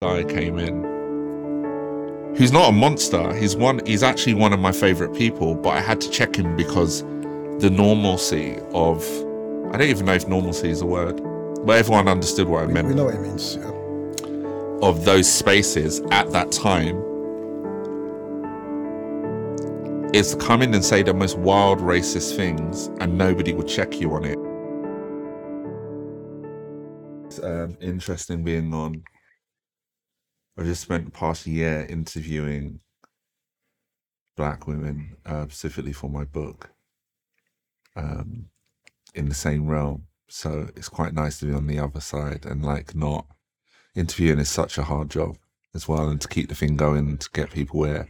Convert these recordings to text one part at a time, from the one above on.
guy came in who's not a monster. He's one he's actually one of my favorite people, but I had to check him because the normalcy of I don't even know if normalcy is a word. But everyone understood what I We, meant we know what it means. Yeah. of those spaces at that time is to come in and say the most wild racist things and nobody would check you on it. It's um, interesting being on. I just spent the past year interviewing black women, uh, specifically for my book, um, in the same realm. So it's quite nice to be on the other side and like not interviewing is such a hard job as well and to keep the thing going to get people where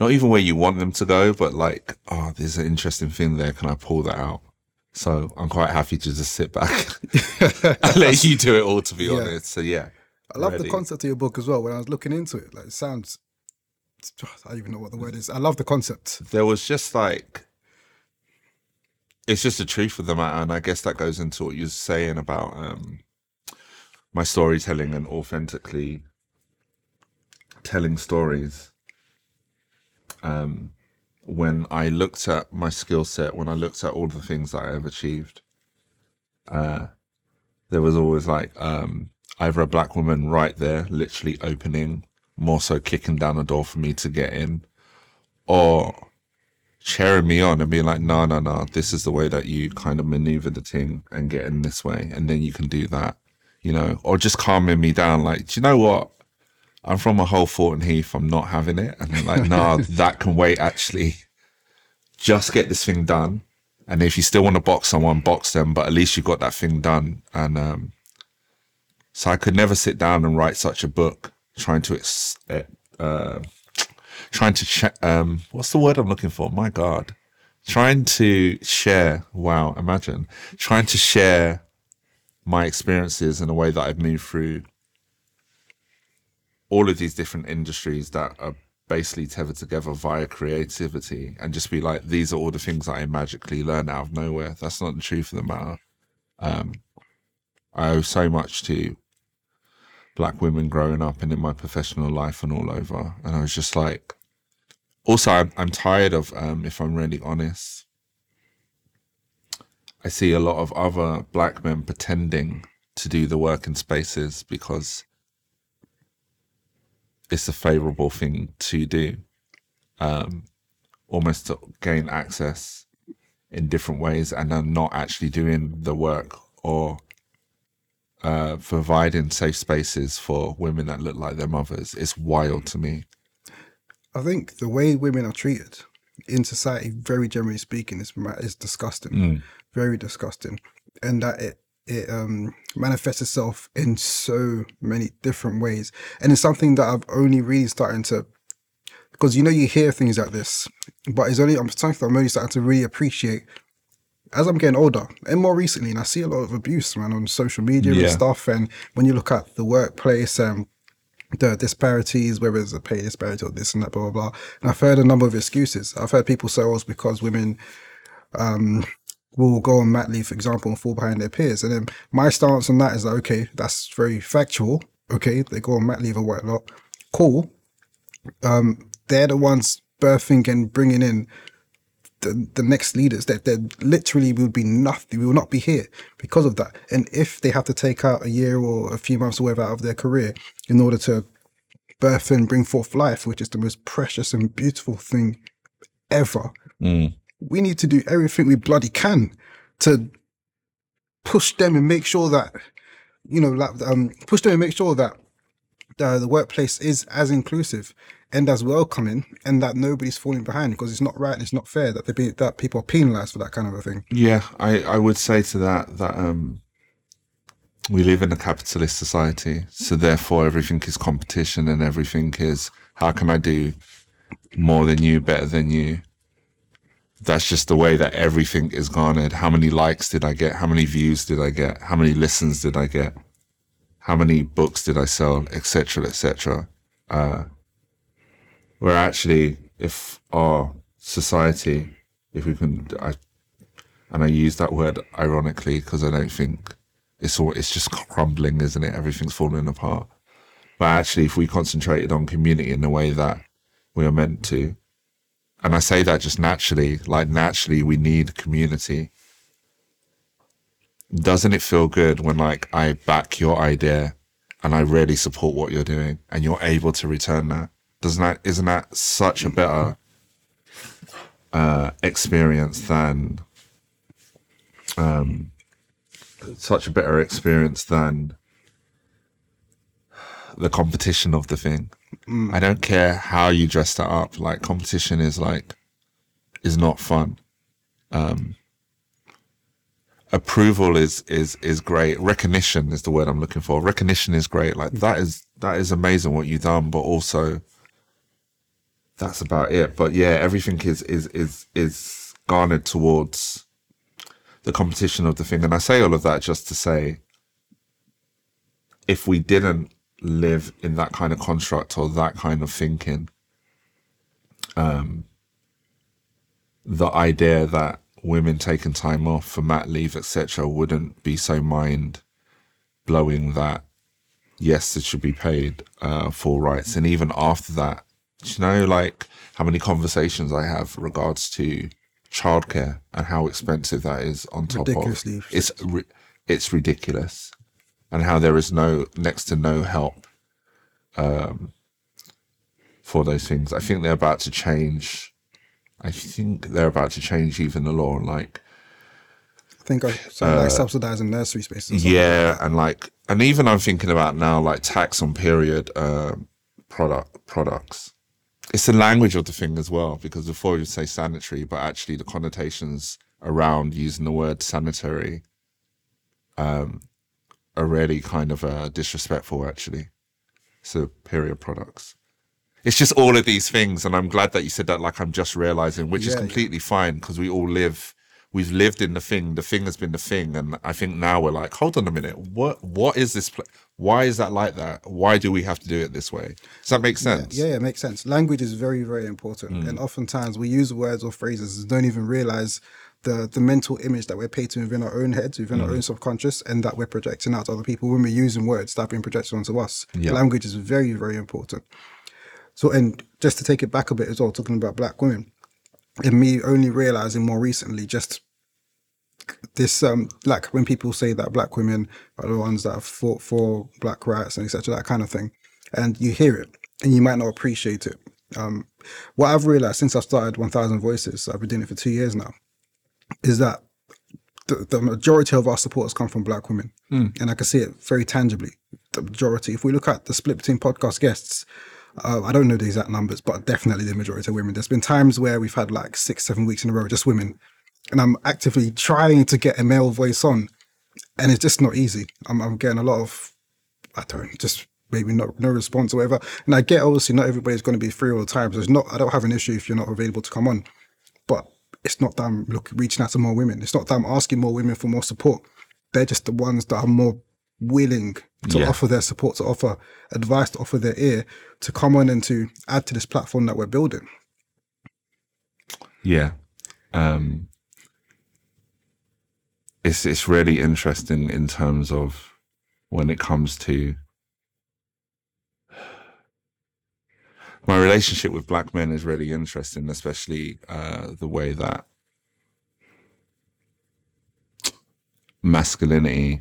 not even where you want them to go but like oh there's an interesting thing there can i pull that out so i'm quite happy to just sit back and let you do it all to be Yeah. honest so yeah I love the concept of your book as well. When I was looking into it, like it sounds. I don't even know what the word is. I love the concept. there was just like it's just the truth of the matter and i guess that goes into what you're saying about um my storytelling and authentically telling stories um when i looked at my skill set when i looked at all the things that i have achieved uh there was always like um either a black woman right there literally opening more so kicking down the door for me to get in or cheering me on and being like, no, no, no, this is the way that you kind of maneuver the thing and get in this way, and then you can do that, you know, or just calming me down, like, do you know what? I'm from a whole Thornton Heath, I'm not having it. And they're like, no, that can wait, actually. Just get this thing done. And if you still want to box someone, box them, but at least you got that thing done. And um, so I could never sit down and write such a book trying to ex- uh, trying to ch- um what's the word i'm looking for? My god. Trying to share wow imagine. Trying to share my experiences in a way that i've moved through all of these different industries that are basically tethered together via creativity and just be like these are all the things that i magically learn out of nowhere. That's not the truth of the matter. Um i owe so much to black women growing up and in my professional life and all over. And I was just like, also, I'm, I'm tired of, um, if I'm really honest, I see a lot of other black men pretending to do the work in spaces because it's a favorable thing to do, um, almost to gain access in different ways and are not actually doing the work or uh, providing safe spaces for women that look like their mothers. It's wild to me. I think the way women are treated in society, very generally speaking, is is disgusting, very disgusting, and that it it um, manifests itself in so many different ways, and it's something that I've only really starting to. Because you know you hear things like this, but it's only I'm something that I'm only starting to really appreciate as I'm getting older and more recently, and I see a lot of abuse, man, on social media Yeah. and stuff. And when you look at the workplace and the disparities, whether it's a pay disparity or this and that, blah, blah, blah. And I've heard a number of excuses. I've heard people say, oh, it's because women um, will go on mat leave, for example, and fall behind their peers. And then my stance on that is like, okay, that's very factual. Okay, they go on mat leave or whatnot. Cool. Um, they're the ones birthing and bringing in the, the next leaders that they literally will be nothing we will not be here because of that. And if they have to take out a year or a few months or whatever out of their career in order to birth and bring forth life which is the most precious and beautiful thing ever we need to do everything we bloody can to push them and make sure that you know like um push them and make sure that the, the workplace is as inclusive and as welcoming and that nobody's falling behind because it's not right and it's not fair that they be that people are penalized for that kind of a thing Yeah, I, I would say to that that um, we live in a capitalist society, so therefore everything is competition and everything is how can I do more than you, better than you. That's just the way that everything is garnered. How many likes did I get? How many views did I get? How many listens did I get? How many books did I sell, etc., etc. Uh, where actually, if our society, if we can, I and I use that word ironically because I don't think it's all it's just crumbling, isn't it? Everything's falling apart. But actually, if we concentrated on community in the way that we are meant to, and I say that just naturally, like naturally, we need community. Doesn't it feel good when like I back your idea and I really support what you're doing and you're able to return that? Doesn't that isn't that such a better uh, experience than um, such a better experience than the competition of the thing. I don't care how you dress that up. Like competition is like is not fun. Um, approval is is is great. Recognition is the word I'm looking for. Recognition is great. Like that is that is amazing what you've done, but also that's about it. But yeah, everything is is is is garnered towards the competition of the thing. And I say all of that just to say if we didn't live in that kind of construct or that kind of thinking, um, the idea that women taking time off for mat leave, etc., wouldn't be so mind blowing that yes, it should be paid uh, full rights. And even after that, you know, like how many conversations I have regards to childcare and how expensive that is on top of it's it's ridiculous, and how there is no next to no help um, for those things. I think they're about to change. I think they're about to change even the law. Like I think I so like subsidizing nursery spaces. Uh, yeah, and like, and even I'm thinking about now, like tax on period um product products. It's the language of the thing as well, because before you say sanitary, but actually the connotations around using the word sanitary um, are really kind of uh, disrespectful. Actually, Superior products. It's just all of these things, and I'm glad that you said that. Like I'm just realizing, which is Yeah, yeah. completely fine because we all live. We've lived in the thing. The thing has been the thing, and I think now we're like, hold on a minute. What? What is this? Pl- why is that like that? Why do we have to do it this way? Does that make sense? Yeah, yeah, it makes sense. Language is very, very important. Mm. And oftentimes we use words or phrases and don't even realize the the mental image that we're painting within our own heads, within Mm. our own subconscious, and that we're projecting out to other people when we're using words that have been projected onto us. Yeah. Language is very, very important. So, and just to take it back a bit as well, talking about black women, and me only realizing more recently just this um like when people say that black women are the ones that have fought for black rights and etc that kind of thing and you hear it and you might not appreciate it. Um what i've realized since i started 1000 voices i've been doing it for two years now is that the, the majority of our supporters come from black women and i can see it very tangibly. The majority if we look at the split between podcast guests uh, I don't know the exact numbers, but definitely the majority of women. There's been times where we've had like six, seven weeks in a row, just women and I'm actively trying to get a male voice on, and it's just not easy. I'm, I'm getting a lot of, I don't just maybe not no response or whatever. And I get obviously not everybody's going to be free all the time, so it's not. I don't have an issue if you're not available to come on, but it's not that I'm look reaching out to more women. It's not that I'm asking more women for more support. They're just the ones that are more willing to Yeah. offer their support, to offer advice, to offer their ear, to come on and to add to this platform that we're building. Yeah. Um, it's it's really interesting in terms of when it comes to my relationship with black men is really interesting, especially uh, the way that masculinity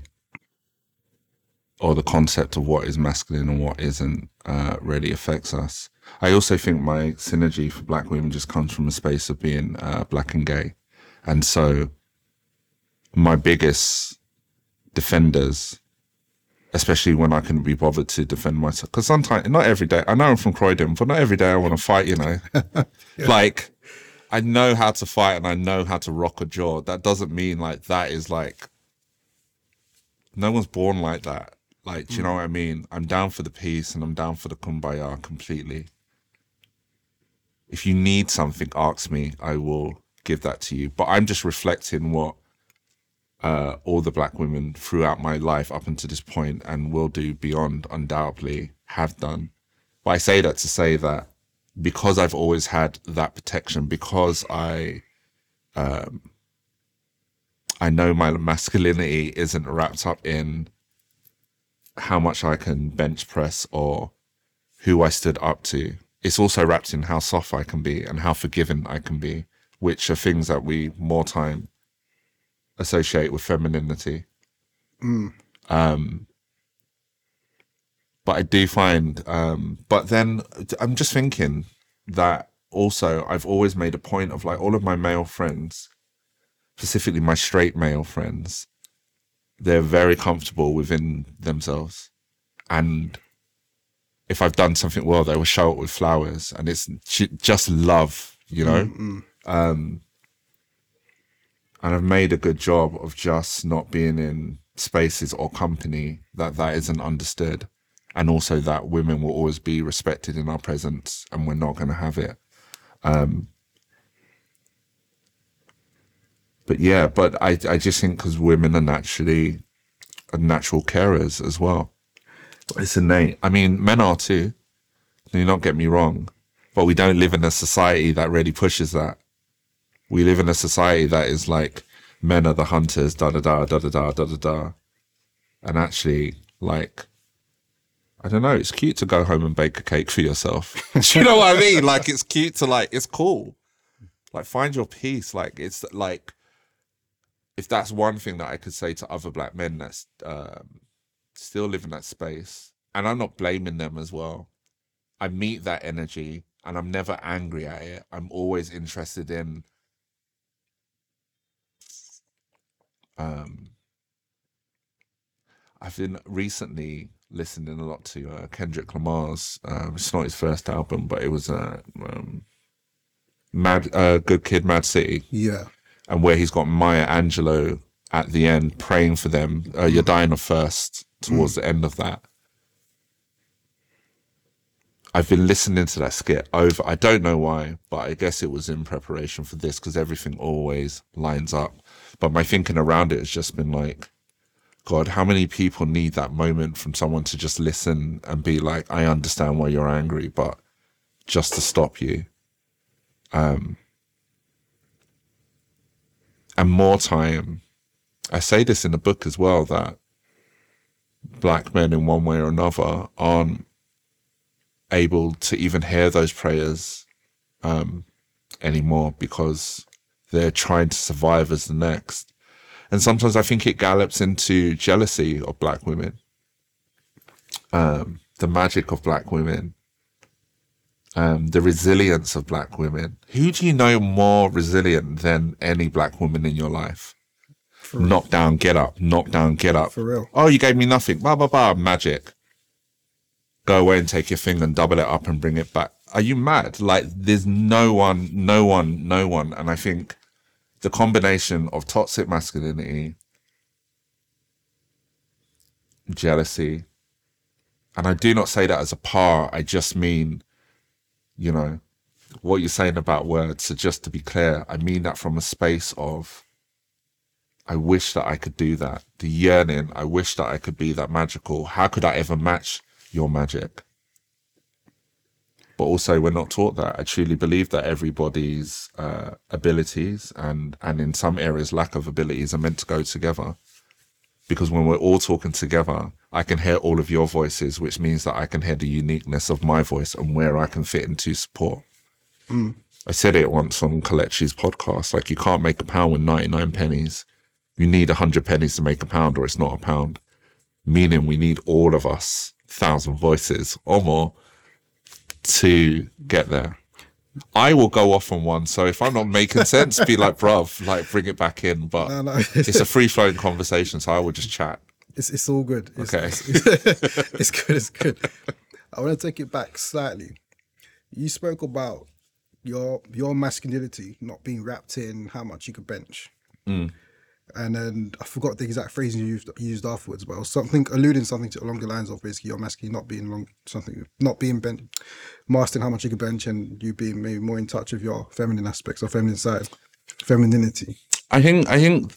or the concept of what is masculine and what isn't uh, really affects us. I also think my synergy for black women just comes from a space of being uh, black and gay. And so my biggest defenders, especially when I couldn't be bothered to defend myself, because sometimes, not every day, I know I'm from Croydon, but not every day I want to fight, you know. Like, I know how to fight and I know how to rock a jaw. That doesn't mean like that is like, no one's born like that. Like, do you know mm. what I mean? I'm down for the peace and I'm down for the kumbaya completely. If you need something, ask me. I will give that to you. But I'm just reflecting what uh, all the black women throughout my life up until this point and will do beyond undoubtedly have done. But I say that to say that because I've always had that protection, because I um, I know my masculinity isn't wrapped up in how much I can bench press or who I stood up to. It's also wrapped in how soft I can be and how forgiving I can be, which are things that we more time associate with femininity. Um, but I do find, um, but then I'm just thinking that also I've always made a point of like all of my male friends, specifically my straight male friends, they're very comfortable within themselves. And if I've done something well, they will show it with flowers and it's just love, you know? Um, and I've made a good job of just not being in spaces or company that that isn't understood. And also that women will always be respected in our presence and we're not going to have it. Um, but yeah, but I, I just think because women are naturally are natural carers as well. It's innate. I mean, men are too. Do not get me wrong, but we don't live in a society that really pushes that. We live in a society that is like men are the hunters, da da da da da da da da da, and actually, like, I don't know. It's cute to go home and bake a cake for yourself. Do you know what I mean? Like, it's cute to like. It's cool. Like, find your peace. Like, it's like if that's one thing that I could say to other black men that's um, still live in that space, and I'm not blaming them as well. I meet that energy and I'm never angry at it. I'm always interested in um I've been recently listening a lot to uh, Kendrick Lamar's um it's not his first album, but it was uh, um Mad uh, Good Kid Mad City Yeah. and where he's got Maya Angelou at the end praying for them. Uh, You're dying of thirst towards the end of that. I've been listening to that skit over. I don't know why, but I guess it was in preparation for this because everything always lines up. But my thinking around it has just been like, God, how many people need that moment from someone to just listen and be like, I understand why you're angry, but just to stop you. Um, and more time. I say this in the book as well that black men, in one way or another, aren't able to even hear those prayers um, anymore because they're trying to survive as the next. And sometimes I think it gallops into jealousy of black women, um, the magic of black women, um, the resilience of black women. Who do you know more resilient than any black woman in your life? Knock down, get up, knock down, get up. For real. Oh, you gave me nothing. Blah, blah, blah. Magic. Go away and take your thing and double it up and bring it back. Are you mad? Like, there's no one, no one, no one. And I think the combination of toxic masculinity, jealousy, and I do not say that as a par. I just mean, you know, what you're saying about words. So just to be clear, I mean that from a space of, I wish that I could do that. The yearning, I wish that I could be that magical. How could I ever match your magic? But also, we're not taught that. I truly believe that everybody's uh, abilities and, and in some areas, lack of abilities are meant to go together. Because when we're all talking together, I can hear all of your voices, which means that I can hear the uniqueness of my voice and where I can fit into support. I said it once on Kelechi's podcast like, you can't make a pound with 99 pennies. You need 100 pennies to make a pound, or it's not a pound. Meaning, we need all of us, thousand voices or more, to get there. I will go off on one. So if I'm not making sense, be like, bruv, like bring it back in. But No, no. it's a free flowing conversation. So I will just chat. It's it's all good. It's, Okay. It's, it's, it's good. It's good. I want to take it back slightly. You spoke about your your masculinity not being wrapped in how much you could bench, hmm. And then I forgot the exact phrase you used used afterwards, but it was something alluding something to along the lines of basically your masculinity not being long something not being bent, mastering how much you can bench, and you being maybe more in touch with your feminine aspects or feminine side, femininity. I think I think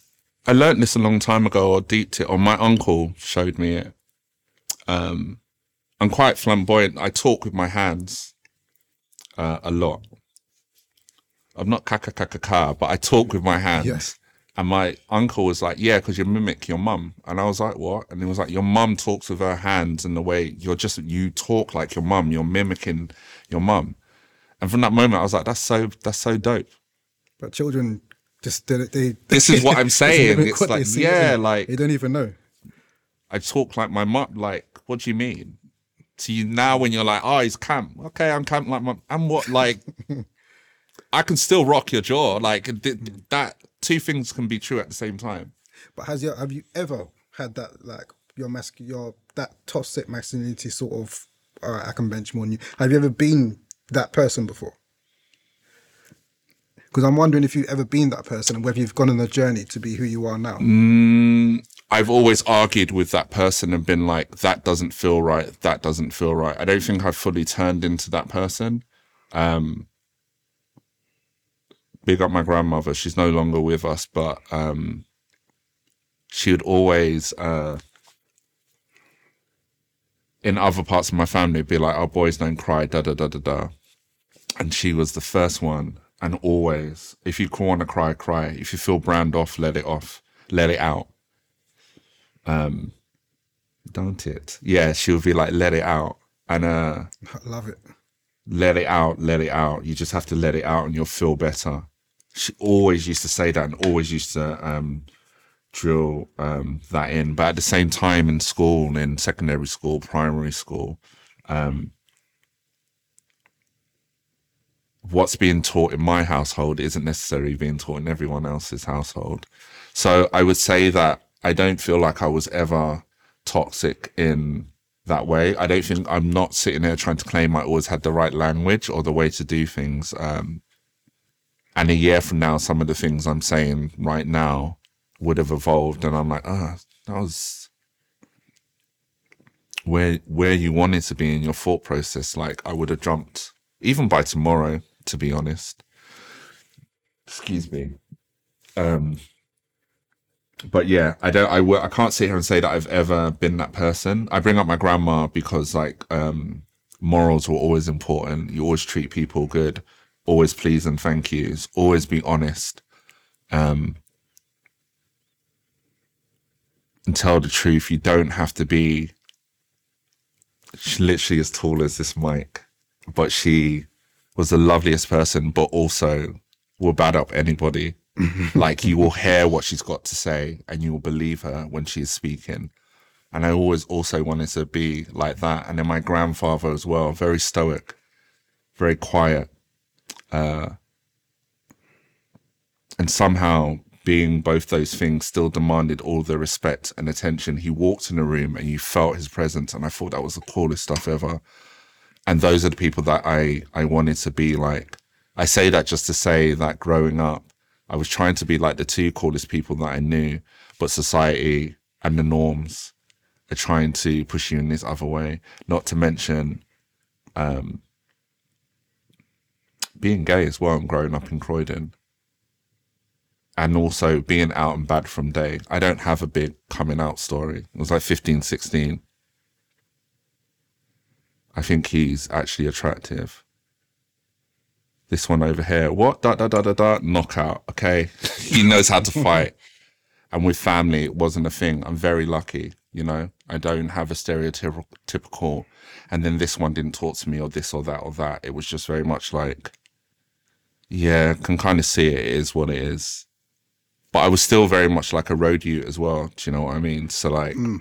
I learnt this a long time ago, or deeped it, or my uncle showed me it. Um, I'm quite flamboyant. I talk with my hands uh, a lot. I'm not kaka kaka ka, but I talk with my hands. Yes. And my uncle was like, "Yeah, because you mimic your mum." And I was like, "What?" And he was like, "Your mum talks with her hands and the way you're just you talk like your mum. You're mimicking your mum." And from that moment, I was like, "That's so that's so dope." But children just did it. They, This is what I'm saying. It's like, see, yeah, they? like they don't even know. I talk like my mum. Like, what do you mean? So you now when you're like, oh, he's camp. Okay, I'm camp like my. I'm what like. I can still rock your jaw. Like th- that. Two things can be true at the same time. But has your have you ever had that like your masc your that toxic masculinity sort of all right, I can bench more than you. Have you ever been that person before? Because I'm wondering if you've ever been that person and whether you've gone on a journey to be who you are now. Mm, I've always argued with that person and been like, that doesn't feel right. That doesn't feel right. I don't think I've fully turned into that person. Um, big up my grandmother. She's no longer with us, but um, she would always, uh, in other parts of my family, be like, "Our boys don't cry." Da da da da da. And she was the first one, and always, if you want to cry, cry. If you feel brand off, let it off, let it out. Um, don't it? Yeah, she would be like, "Let it out," and uh, I love it. let it out, let it out. You just have to let it out and you'll feel better. She always used to say that and always used to um, drill um, that in. But at the same time, in school, in secondary school, primary school, um, what's being taught in my household isn't necessarily being taught in everyone else's household. So I would say that I don't feel like I was ever toxic in that way. I don't think I'm not sitting there trying to claim I always had the right language or the way to do things. Um, and a year from now, some of the things I'm saying right now would have evolved, and I'm like, ah, that was where where you wanted to be in your thought process. Like I would have jumped even by tomorrow, to be honest. Excuse me. Um, but yeah, I don't. I I can't sit here and say that I've ever been that person. I bring up my grandma because like um, morals were always important. You always treat people good. Always please and thank yous. Always be honest. Um, and tell the truth. You don't have to be. Literally as tall as this mic, but she was the loveliest person, but also will bad up anybody. like you will hear what she's got to say and you will believe her when she's speaking. And I always also wanted to be like that. And then my grandfather as well, very stoic, very quiet. Uh, and somehow being both those things still demanded all the respect and attention. He walked in a room and you felt his presence. And I thought that was the coolest stuff ever. And those are the people that I, I wanted to be like. I say that just to say that growing up, I was trying to be like the two coolest people that I knew, but society and the norms are trying to push you in this other way. Not to mention um, being gay as well and growing up in Croydon. And also being out and bad from day. I don't have a big coming out story. It was like 15, 16. I think he's actually attractive. This one over here, what? Da da da da da. Knockout. Okay, he knows how to fight. And with family, it wasn't a thing. I'm very lucky. You know, I don't have a stereotypical. And then this one didn't talk to me or this or that or that. It was just very much like, yeah, can kind of see it, it is what it is. But I was still very much like a road ute as well. Do you know what I mean? So like, mm.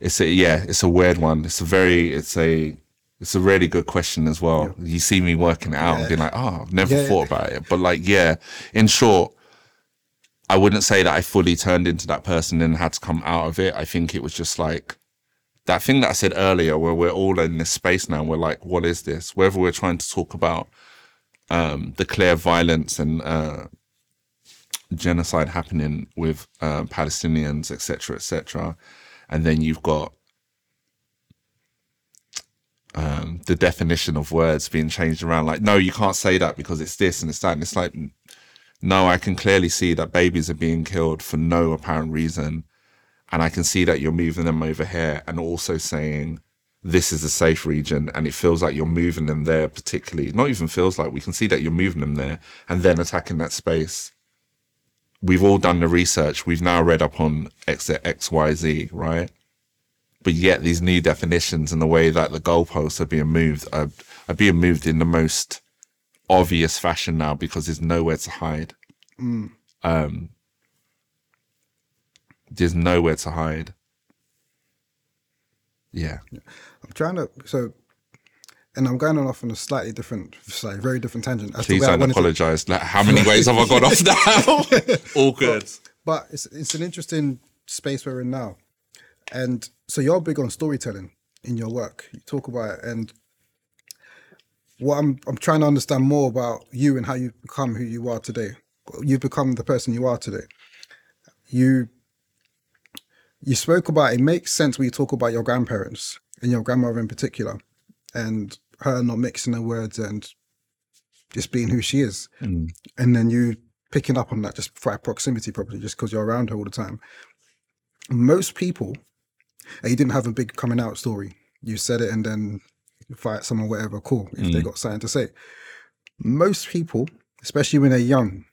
it's a yeah, it's a weird one. It's a very, it's a, it's a really good question as well. You see me working it out and being like, oh, I've never Yeah. thought about it. But like, yeah, in short, I wouldn't say that I fully turned into that person and had to come out of it. I think it was just like that thing that I said earlier, where we're all in this space now. We're like, what is this? Whether we're trying to talk about um, the clear violence and uh, genocide happening with uh, Palestinians, etc., etc., and then you've got um, the definition of words being changed around. Like, no, you can't say that because it's this and it's that. And it's like, no, I can clearly see that babies are being killed for no apparent reason. And I can see that you're moving them over here and also saying this is a safe region and it feels like you're moving them there particularly. Not even feels like we can see that you're moving them there and then attacking that space. We've all done the research. We've now read up on X, xyz right? But yet these new definitions and the way that the goalposts are being moved are, are being moved in the most obvious fashion now because there's nowhere to hide. Um there's nowhere to hide yeah I'm trying to so, and I'm going on off on a slightly different, like very different tangent. As Please I don't wanted to- apologize. Like, how many ways have I gone off now? All good. but it's it's an interesting space we're in now, and so you're big on storytelling in your work. You talk about it, and what I'm I'm trying to understand more about you and how you've become who you are today. You've become the person you are today. You you spoke about it makes sense when you talk about your grandparents and your grandmother in particular, and her not mixing the words and just being who she is, mm. and then you picking up on that just by proximity, probably just because you're around her all the time. Most people, and you didn't have a big coming out story. You said it and then fight someone, whatever, cool, if they mm. got something to say. Most people, especially when they're young,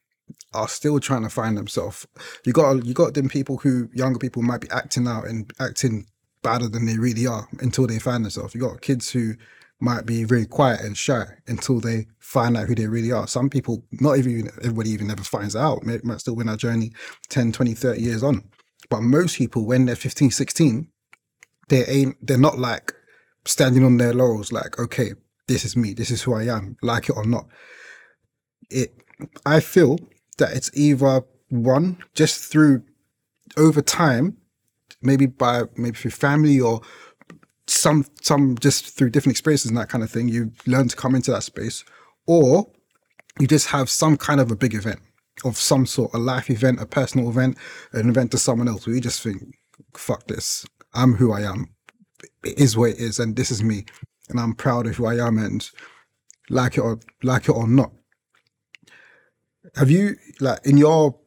are still trying to find themselves. You got you got them people who younger people might be acting out and acting badder than they really are until they find themselves. You got kids who might be very quiet and shy until they find out who they really are. Some people, not even everybody even ever finds out, may, might still win that journey 10, 20, 30 years on. But most people, when they're 15, 16, they ain't, they're not like standing on their laurels, like, okay, this is me, this is who I am, like it or not. It, I feel that it's either one, just through over time, maybe by maybe through family or some some just through different experiences and that kind of thing, you learn to come into that space, or you just have some kind of a big event of some sort, a life event, a personal event, an event to someone else, where you just think, fuck this, I'm who I am. It is what it is, and this is me. And I'm proud of who I am and like it or like it or not. Have you like in your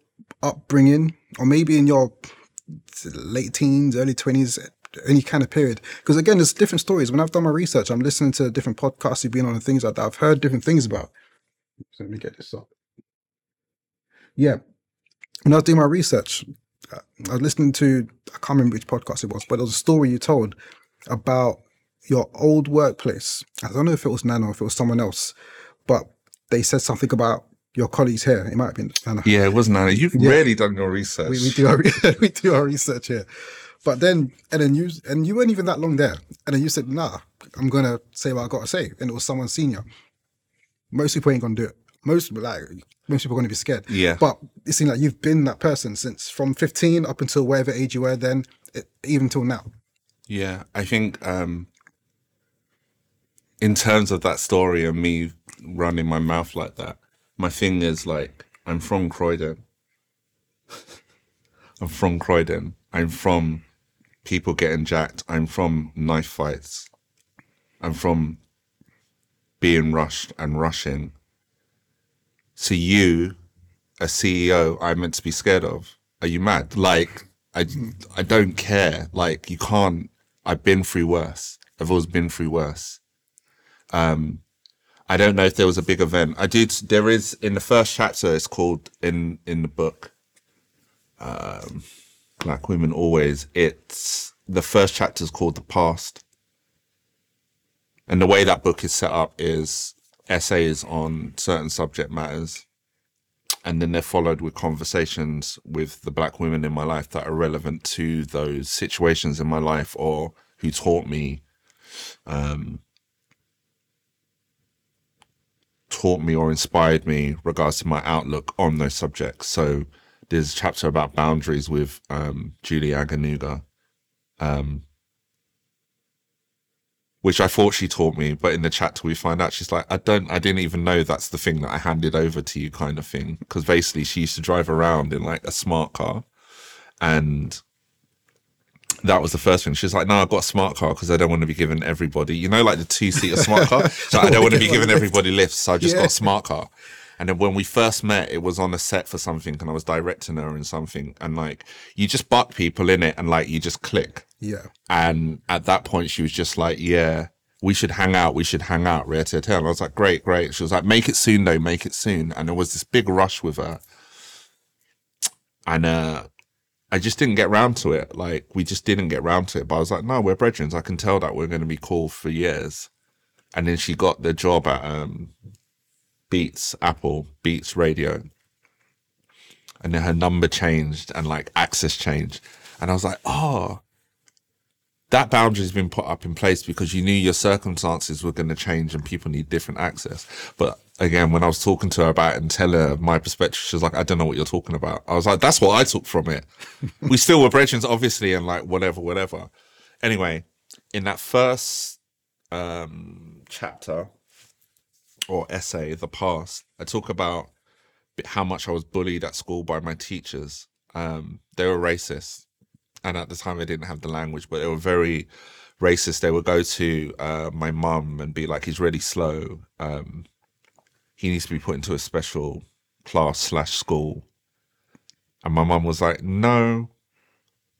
upbringing, or maybe in your late teens, early twenties, any kind of period? Because again, there's different stories. When I've done my research, I'm listening to different podcasts you've been on and things like that. I've heard different things about. So let me get this up. Yeah, when I was doing my research, uh, I was listening to I can't remember which podcast it was, but there was a story you told about your old workplace. I don't know if it was Nana or if it was someone else, but they said something about your colleagues here. It might have been Nana. Yeah, it wasn't Anna. You've really done your research. We, we do our we do our research here, but then and then you and you weren't even that long there, and then you said, "Nah, I'm gonna say what I gotta say," and it was someone senior. Most people ain't gonna do it. Most like most people are gonna be scared. Yeah. But it seems like you've been that person since from 15 up until whatever age you were then, it, even till now. Yeah, I think um, in terms of that story and me running my mouth like that, my thing is like I'm from Croydon. I'm from Croydon. I'm from people getting jacked. I'm from knife fights. I'm from being rushed and rushing. So you, a CEO, I'm meant to be scared of. Are you mad? Like, I, I don't care. Like, you can't. I've been through worse. I've always been through worse. Um, I don't know if there was a big event. I did. There is in the first chapter. It's called in in the book. Um, Black women always. It's the first chapter is called the past, and the way that book is set up is essays on certain subject matters, and then they're followed with conversations with the black women in my life that are relevant to those situations in my life or who taught me um, taught me or inspired me regards to my outlook on those subjects. So there's a chapter about boundaries with um, Julie Adenuga, um, which I thought she taught me, but in the chapter we find out she's like, I don't, I didn't even know that's the thing that I handed over to you, kind of thing. Because basically she used to drive around in like a smart car, and that was the first thing. She's like, "No, I've got a smart car because I don't want to be giving everybody, you know, like the two seater smart car. So I don't want to be giving everybody lifts, so I just Yeah. got a smart car." And then when we first met, it was on a set for something, and I was directing her in something, and like you just butt people in it, and like you just click. Yeah. And at that point, she was just like, yeah, we should hang out. We should hang out. Rare to tell. I was like, great, great. She was like, make it soon though. Make it soon. And there was this big rush with her. And, uh, I just didn't get round to it. Like we just didn't get round to it. But I was like, no, we're brethren. I can tell that we're going to be cool for years. And then she got the job at um, Beats, Apple, Beats Radio. And then her number changed and like access changed. And I was like, oh, that boundary's been put up in place because you knew your circumstances were going to change and people need different access. But again, when I was talking to her about it and tell her my perspective, she was like, I don't know what you're talking about. I was like, that's what I took from it. we still were brethren, obviously, and like whatever, whatever. Anyway, in that first um, chapter or essay, The Past, I talk about how much I was bullied at school by my teachers. Um, they were racist. And at the time, I didn't have the language, but they were very racist. They would go to uh, my mum and be like, he's really slow. Um, he needs to be put into a special class slash school. And my mum was like, no,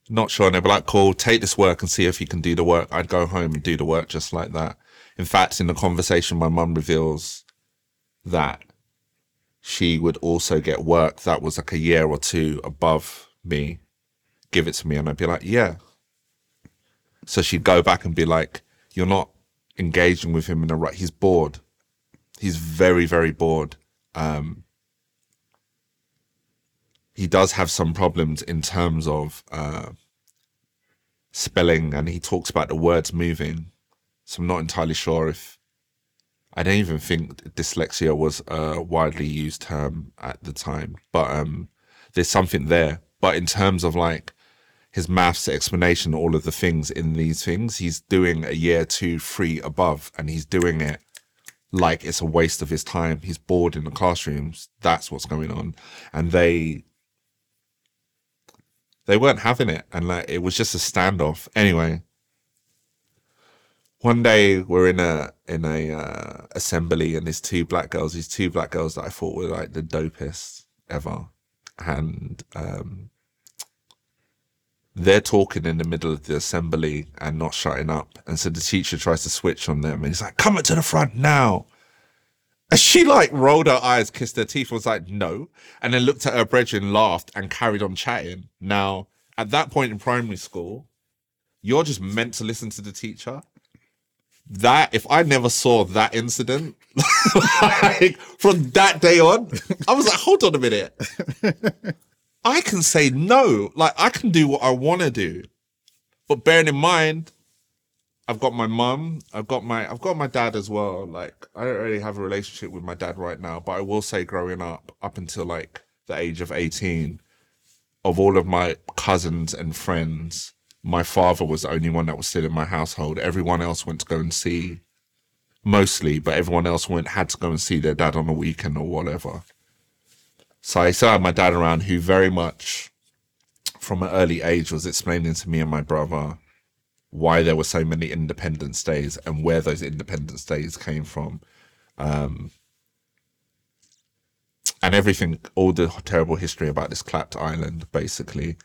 not sure. And they'd be like, cool, take this work and see if you can do the work. I'd go home and do the work just like that. In fact, in the conversation, my mum reveals that she would also get work that was like a year or two above me, give it to me. And I'd be like, yeah. So she'd go back and be like, you're not engaging with him in the right, he's bored he's very very bored. Um, he does have some problems in terms of uh, spelling, and he talks about the words moving. So I'm not entirely sure if I don't even think dyslexia was a widely used term at the time, but um, there's something there. But in terms of like his maths explanation, all of the things in these things, he's doing a year two, three above, and he's doing it like it's a waste of his time. He's bored in the classrooms. That's what's going on. And they they weren't having it and like it was just a standoff. Anyway, one day we're in a in a uh, assembly and there's two black girls, these two black girls that I thought were like the dopest ever. And um they're talking in the middle of the assembly and not shutting up. And so the teacher tries to switch on them and he's like, come up to the front now. And she like rolled her eyes, kissed her teeth, was like, no. And then looked at her brethren, laughed and carried on chatting. Now, at that point in primary school, you're just meant to listen to the teacher. That, if I never saw that incident, like from that day on, I was like, hold on a minute. I can say no. Like I can do what I want to do. But bearing in mind, I've got my mum, I've got my I've got my dad as well. Like I don't really have a relationship with my dad right now, but I will say growing up up until like the age of 18 of all of my cousins and friends, my father was the only one that was still in my household. Everyone else went to go and see mostly, but everyone else went had to go and see their dad on a weekend or whatever. So I still had my dad around who very much from an early age was explaining to me and my brother why there were so many Independence Days and where those Independence Days came from. Um, and everything, all the terrible history about this clapped island, basically.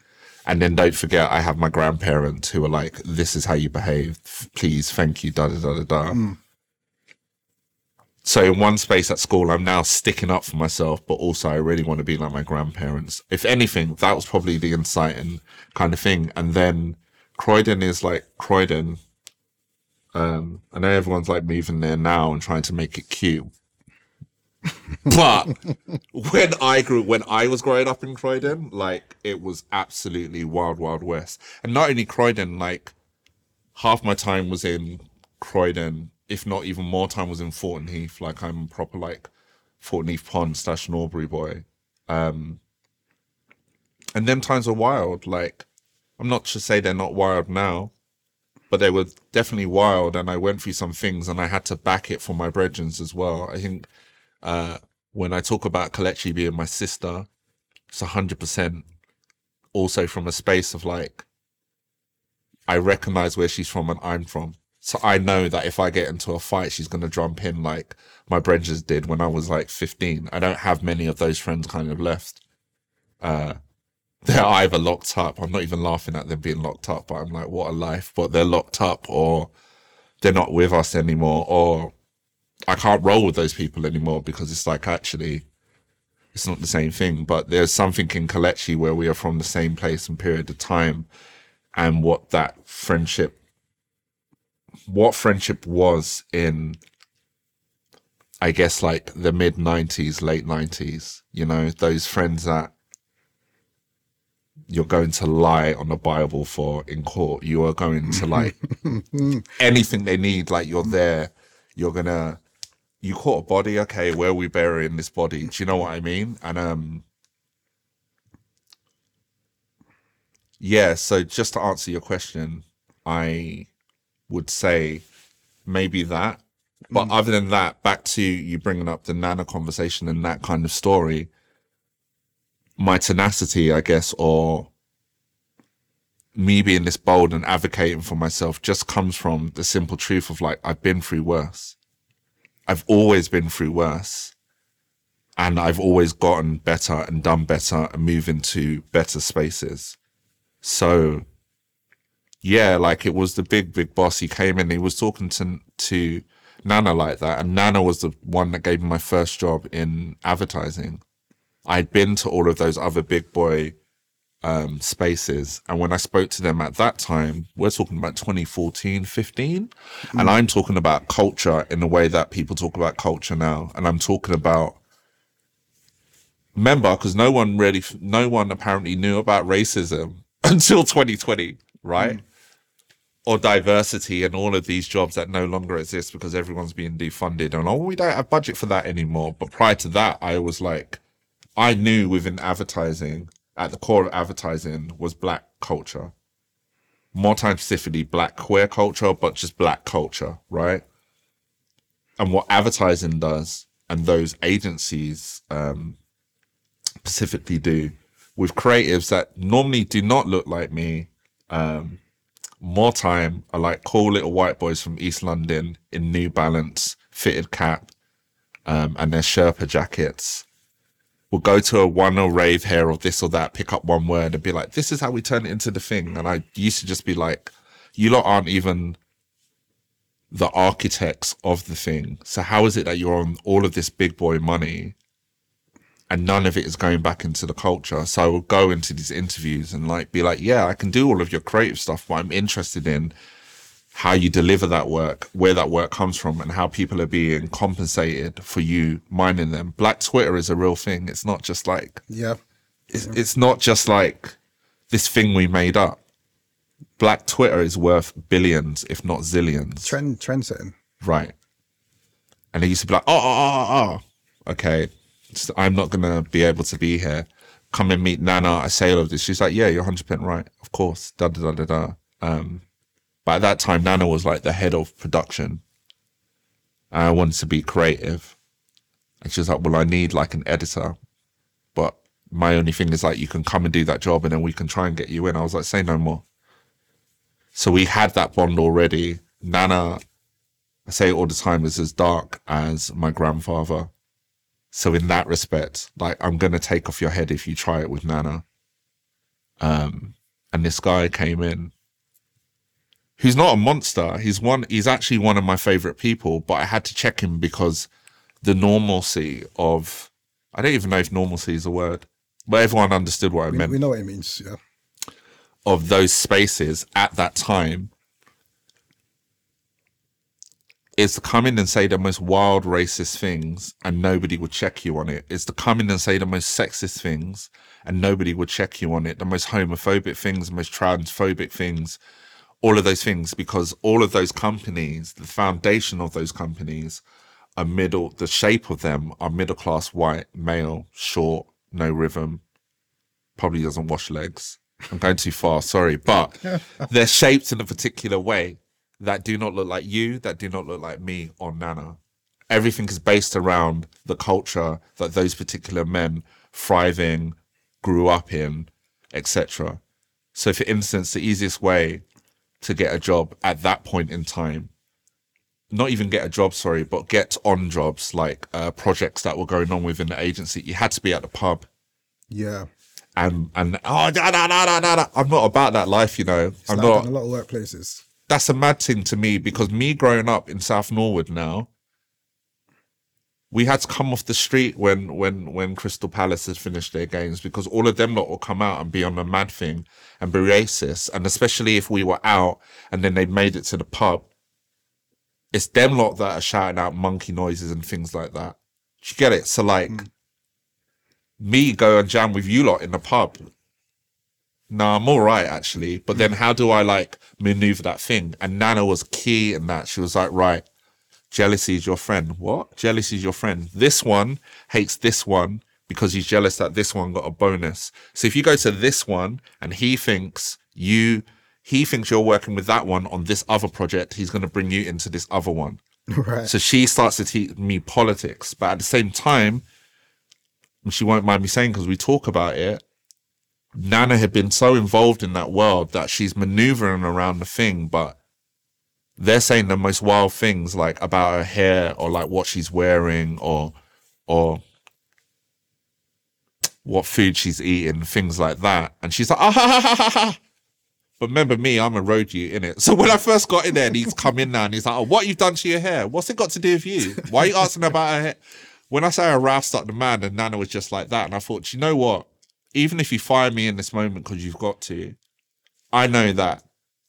And then don't forget, I have my grandparents who are like, this is how you behave. Please, thank you, da da da da da. Mm. So in one space at school, I'm now sticking up for myself, but also I really want to be like my grandparents. If anything, that was probably the inciting kind of thing. And then Croydon is like Croydon. Um, I know everyone's like moving there now and trying to make it cute. but when I grew, when I was growing up in Croydon, like it was absolutely wild, wild west. And not only Croydon, like half my time was in Croydon if not even more time was in Thornton Heath. Like I'm proper like Thornton Heath Pond slash Norbury boy. Um, and them times were wild. Like I'm not to say they're not wild now, but they were definitely wild. And I went through some things, and I had to back it for my brethren as well. I think uh, when I talk about Kelechi being my sister, it's hundred percent also from a space of like I recognize where she's from and I'm from. So I know that if I get into a fight, she's going to jump in like my Brenges did when I was like 15. I don't have many of those friends kind of left. Uh, they're either locked up. I'm not even laughing at them being locked up, but I'm like, what a life. But they're locked up or they're not with us anymore, or I can't roll with those people anymore because it's like actually it's not the same thing. But there's something in Kelechi where we are from the same place and period of time and what that friendship what friendship was in I guess like the mid nineties, late nineties, you know, those friends that you're going to lie on the Bible for in court. You are going to like anything they need, like you're there. You're gonna you caught a body, okay, where are we burying this body? Do you know what I mean? And um yeah, so just to answer your question, I would say maybe that. But mm. other than that, back to you bringing up the Nana conversation and that kind of story, my tenacity, I guess, or me being this bold and advocating for myself just comes from the simple truth of like, I've been through worse. I've always been through worse. And I've always gotten better and done better and moved into better spaces. So yeah, like it was the big, big boss. He came in, he was talking to, to Nana like that. And Nana was the one that gave me my first job in advertising. I'd been to all of those other big boy um, spaces. And when I spoke to them at that time, we're talking about 2014, 15. And I'm talking about culture in the way that people talk about culture now. And I'm talking about, remember, because no one really, no one apparently knew about racism until 2020, right? Or diversity and all of these jobs that no longer exist because everyone's being defunded. And oh, we don't have budget for that anymore. But prior to that, I was like, I knew within advertising, at the core of advertising was black culture. More time specifically, black queer culture, but just black culture, right? And what advertising does and those agencies um, specifically do with creatives that normally do not look like me, um, more time I like cool little white boys from East London in New Balance, fitted cap, um, and their Sherpa jackets We'll go to a one or rave here or this or that, pick up one word and be like, this is how we turn it into the thing. And I used to just be like, you lot aren't even the architects of the thing. So how is it that you're on all of this big boy money and none of it is going back into the culture? So I will go into these interviews and like be like, yeah, I can do all of your creative stuff, but I'm interested in how you deliver that work, where that work comes from, and how people are being compensated for you mining them. Black Twitter is a real thing. It's not just like Yeah. it's, it's not just like this thing we made up. Black Twitter is worth billions, if not zillions. Trend trend setting. Right. And they used to be like, oh, oh, oh, oh. oh. okay, I'm not going to be able to be here. Come and meet Nana. I say all of this. She's like, yeah, you're 100% right. Of course. Da, da, da, da, da. Um, but at that time, Nana was like the head of production. I wanted to be creative. And she was like, well, I need like an editor. But my only thing is like, you can come and do that job and then we can try and get you in. I was like, say no more. So we had that bond already. Nana, I say it all the time, is as dark as my grandfather. So in that respect, like I'm gonna take off your head if you try it with Nana. Um, and this guy came in, who's not a monster. He's one. He's actually one of my favorite people, but I had to check him because the normalcy of I don't even know if normalcy is a word, but everyone understood what I We, meant we know what it means. Yeah. of those spaces at that time is to come in and say the most wild racist things and nobody would check you on it. It's to come in and say the most sexist things and nobody would check you on it. The most homophobic things, the most transphobic things, all of those things, because all of those companies, the foundation of those companies are middle, the shape of them are middle class white, male, short, no rhythm, probably doesn't wash legs. I'm going too far, sorry, but they're shaped in a particular way that do not look like you, that do not look like me or Nana. Everything is based around the culture that those particular men thriving, grew up in, etc. So, for instance, the easiest way to get a job at that point in time, not even get a job, sorry, but get on jobs like uh, projects that were going on within the agency, you had to be at the pub Yeah. and and oh da, da, da, da, da, da. I'm not about that life, you know. It's I'm like not in a lot of workplaces. That's a mad thing to me because me growing up in South Norwood now, we had to come off the street when when when Crystal Palace had finished their games because all of them lot will come out and be on the mad thing and be racist, and especially if we were out and then they made it to the pub, it's them lot that are shouting out monkey noises and things like that. Do you get it? So like, hmm. me go and jam with you lot in the pub. No, I'm all right actually. But hmm. then how do I like maneuver that thing? And Nana was key in that. She was like, right, jealousy is your friend. What? Jealousy is your friend. This one hates this one because he's jealous that this one got a bonus. So if you go to this one and he thinks you, he thinks you're working with that one on this other project, he's going to bring you into this other one. Right. So she starts to teach me politics, but at the same time, she won't mind me saying because we talk about it. Nana had been so involved in that world that she's maneuvering around the thing, but they're saying the most wild things like about her hair or like what she's wearing or or what food she's eating, things like that. And she's like, ah, ha, ha, ha, ha. But remember me, I'm a road you in it. So when I first got in there and he's come in now and he's like, oh, what you've done to your hair? What's it got to do with you? Why are you asking about her hair? When I say I roused up the man and Nana was just like that, and I thought, you know what? Even if you fire me in this moment because you've got to, I know that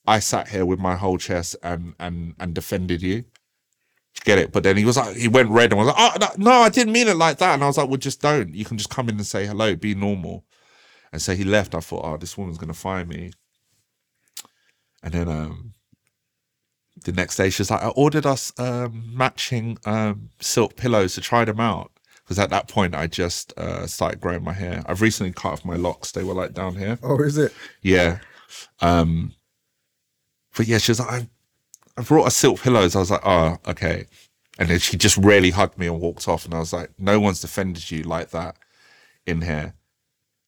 I sat here with my whole chest and and and defended you. You get it? But then he was like, he went red and was like, oh no, no, I didn't mean it like that. And I was like, well, just don't. You can just come in and say hello, be normal. And so he left. I thought, oh, this woman's gonna fire me. And then um the next day she's like, I ordered us um matching um silk pillows to try them out. Because at that point I just uh started growing my hair. I've recently cut off my locks. They were like down here. Oh, is it? Yeah. Um but yeah, she was like, I, I brought her silk pillows. I was like, oh, okay. And then she just really hugged me and walked off. And I was like, no one's defended you like that in here.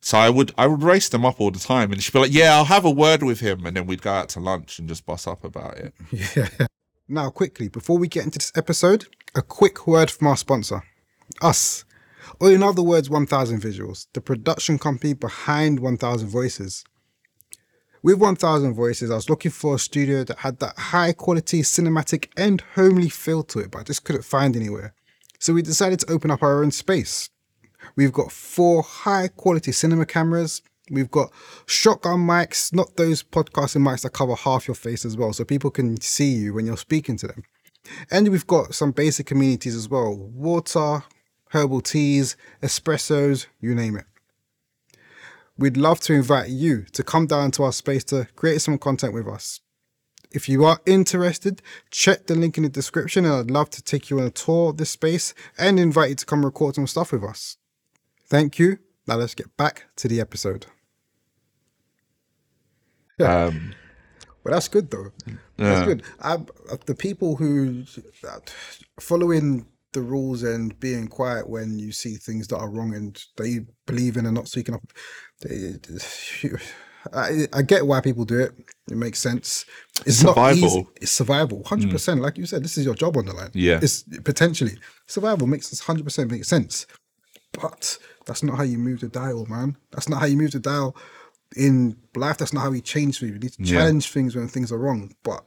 So I would I would race them up all the time, and she'd be like, "Yeah, I'll have a word with him," and then we'd go out to lunch and just boss up about it. Yeah. Now, quickly, before we get into this episode, a quick word from our sponsor, us. Or in other words, 1000 Visuals, the production company behind 1000 Voices. With 1000 Voices, I was looking for a studio that had that high quality cinematic and homely feel to it, but I just couldn't find anywhere. So we decided to open up our own space. We've got four high quality cinema cameras. We've got shotgun mics, not those podcasting mics that cover half your face as well, so people can see you when you're speaking to them. And we've got some basic amenities as well water, herbal teas, espressos, you name it. We'd love to invite you to come down to our space to create some content with us. If you are interested, check the link in the description and I'd love to take you on a tour of this space and invite you to come record some stuff with us. Thank you. Now let's get back to the episode. Yeah. Um, Well, that's good though. Yeah. That's good. I, the people who following the rules and being quiet when you see things that are wrong and they believe in and not speaking up. I, I get why people do it. It makes sense. It's not Survival. easy. It's survival, mm. hundred percent. Like you said, this is your job on the line. Yeah. it's potentially survival makes hundred percent make sense. But that's not how you move the dial, man. That's not how you move the dial in life. That's not how we change things. We need to Yeah. things when things are wrong. But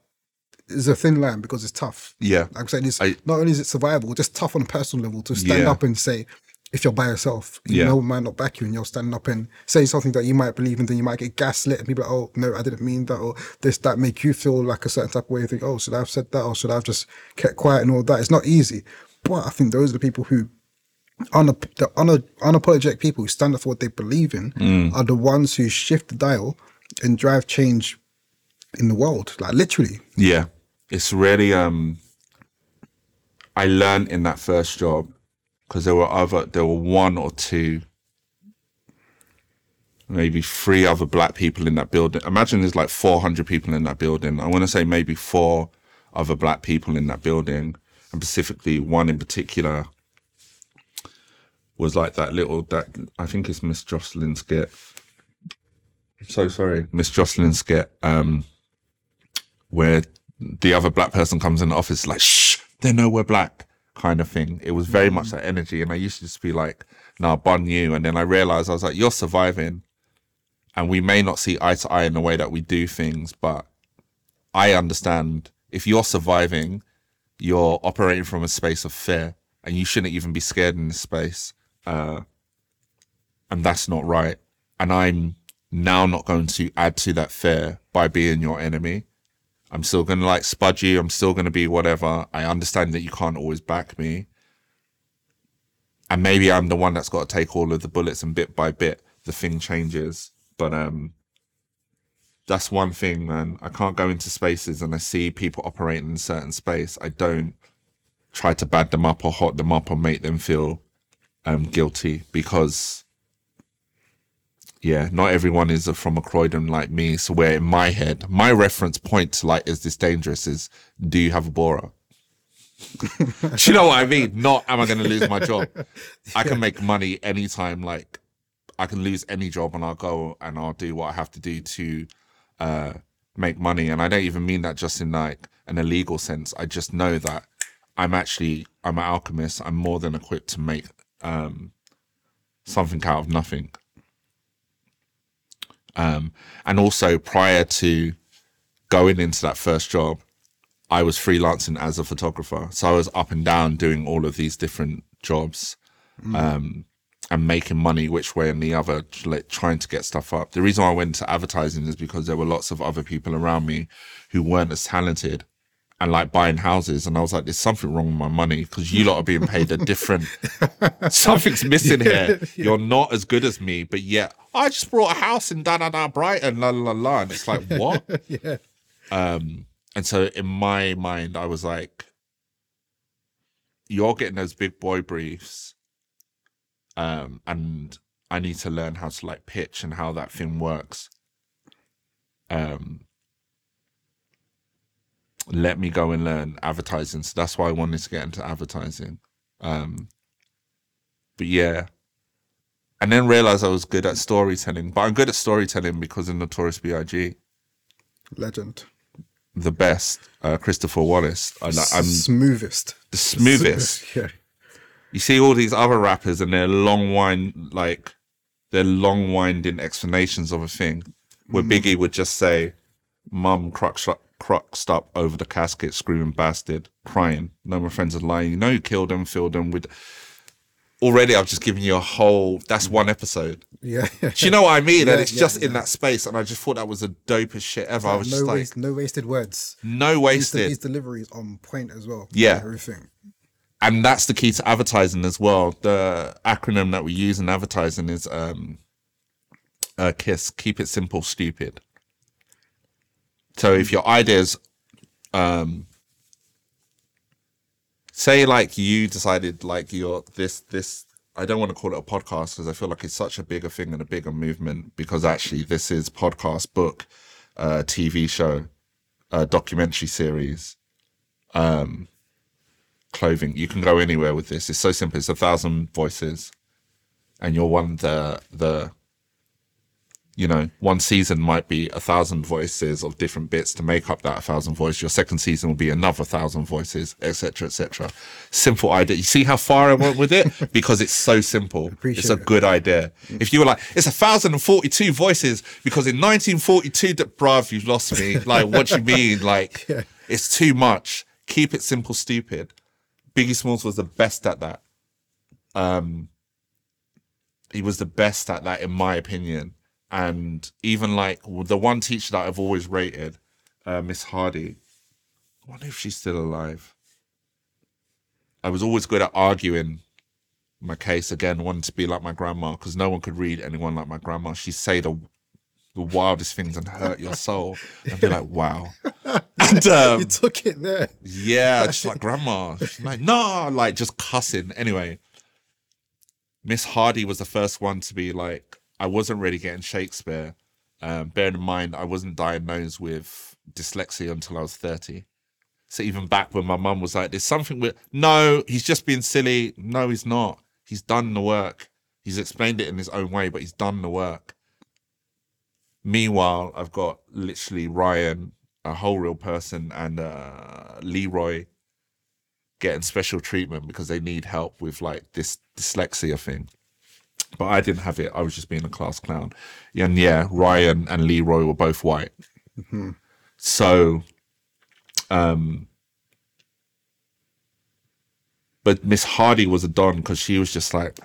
it's a thin line because it's tough. yeah, Like I'm saying, it's I- not only is it survival, just tough on a personal level to stand Yeah. up and say, if you're by yourself, you Yeah. know, one might not back you, and you're standing up and saying something that you might believe in, then you might get gaslit, and people like, oh no, I didn't mean that, or this that make you feel like a certain type of way. You think, oh, should I have said that, or should I have just kept quiet and all that? It's not easy, but I think those are the people who. Unap- the una- unapologetic people who stand up for what they believe in Mm. are the ones who shift the dial and drive change in the world. Like literally, yeah. It's really um. I learned in that first job because there were other, there were one or two, maybe three other black people in that building. Imagine there's like 400 people in that building. I want to say maybe four other black people in that building, and specifically one in particular was like that little that I think it's Miss Jocelyn skit. So sorry, Miss Jocelyn skit. Um, where the other black person comes in the office like, shh, they know we're black kind of thing. It was very much that energy. And I used to just be like, nah, bun you. And then I realized I was like, you're surviving. and we may not see eye to eye in the way that we do things, but I understand if you're surviving, you're operating from a space of fear, and you shouldn't even be scared in this space. Uh, and that's not right. And I'm now not going to add to that fear by being your enemy. I'm still going to like spud you. I'm still going to be whatever. I understand that you can't always back me. And maybe I'm the one that's got to take all of the bullets and bit by bit the thing changes. But um that's one thing, man. I can't go into spaces and I see people operating in a certain space. I don't try to bad them up or hot them up or make them feel um guilty because yeah, not everyone is from a Croydon like me. So where in my head, my reference point to like, is this dangerous? Is do you have a Bora? do you know what I mean? Not am I going to lose my job? I can make money anytime. Like I can lose any job and I'll go and I'll do what I have to do to uh, make money. And I don't even mean that just in like an illegal sense. I just know that I'm actually I'm an alchemist. I'm more than equipped to make um, something out of nothing. Um, and also prior to going into that first job, I was freelancing as a photographer. So I was up and down doing all of these different jobs. Um, and making money which way and the other, like trying to get stuff up. The reason why I went into advertising is because there were lots of other people around me who weren't as talented and like buying houses. And I was like, there's something wrong with my money because you lot are being paid a different, something's missing here. You're not as good as me, but yet I just brought a house in da da da Brighton, la la la. And it's like, what? yeah. Um, and so in my mind, I was like, you're getting those big boy briefs. Um, and I need to learn how to like pitch and how that thing works. Um, let me go and learn advertising. So that's why I wanted to get into advertising. Um, but yeah. And then realize I was good at storytelling, but I'm good at storytelling because of Notorious B.I.G Legend. the best, uh, Christopher Wallace. I, I'm Smoothest. the smoothest. Yeah. You see all these other rappers and their long wind, like their long winding explanations of a thing, where Biggie would just say, "Mum cruxed up, cruxed up over the casket, screaming bastard, crying. No, my friends are lying. You know you killed them, filled them with." Already, I've just given you a whole. That's one episode. Yeah. Do you know what I mean? Yeah, and it's yeah, just yeah. in that space, and I just thought that was the dopest shit ever. I was no, just like, waste, no wasted words. no wasted. his delivery is on point as well. Yeah. Everything. and that's the key to advertising as well. The acronym that we use in advertising is um, uh, KISS. Keep it simple, stupid. So if your ideas, um, say like you decided like you're this this. I don't want to call it a podcast because I feel like it's such a bigger thing and a bigger movement because actually this is podcast, book, uh, TV show, uh, documentary series clothing. You can go anywhere with this. It's so simple. It's a thousand voices, and you're one the the. You know, one season might be a thousand voices of different bits to make up that thousand voices. Your second season will be another thousand voices, etc., etc. Simple idea. You see how far I went with it because it's so simple. It's a good idea. If you were like, it's a thousand and forty-two voices because in 1942, that bruv, you've lost me. Like, what do you mean? Like, Yeah. it's too much. Keep it simple, stupid. Biggie Smalls was the best at that. Um, he was the best at that, in my opinion. And even like the one teacher that I've always rated, uh, Miss Hardy. I wonder if she's still alive. I was always good at arguing my case again, wanting to be like my grandma because no one could read anyone like my grandma. She'd say the the wildest things and hurt your soul. I'd be like, wow. And um, You took it there. yeah, just like grandma. She's like, no, like just cussing. Anyway, Miss Hardy was the first one to be like, I wasn't really getting Shakespeare. Um, bearing in mind, I wasn't diagnosed with dyslexia until I was 30. So even back when my mum was like, there's something with, no, he's just being silly. No, he's not. He's done the work. He's explained it in his own way, but he's done the work. Meanwhile, I've got literally Ryan, a whole real person, and uh, Leroy getting special treatment because they need help with like this dyslexia thing. But I didn't have it. I was just being a class clown. And yeah, Ryan and Leroy were both white. So, um, but Miss Hardy was a don because she was just like,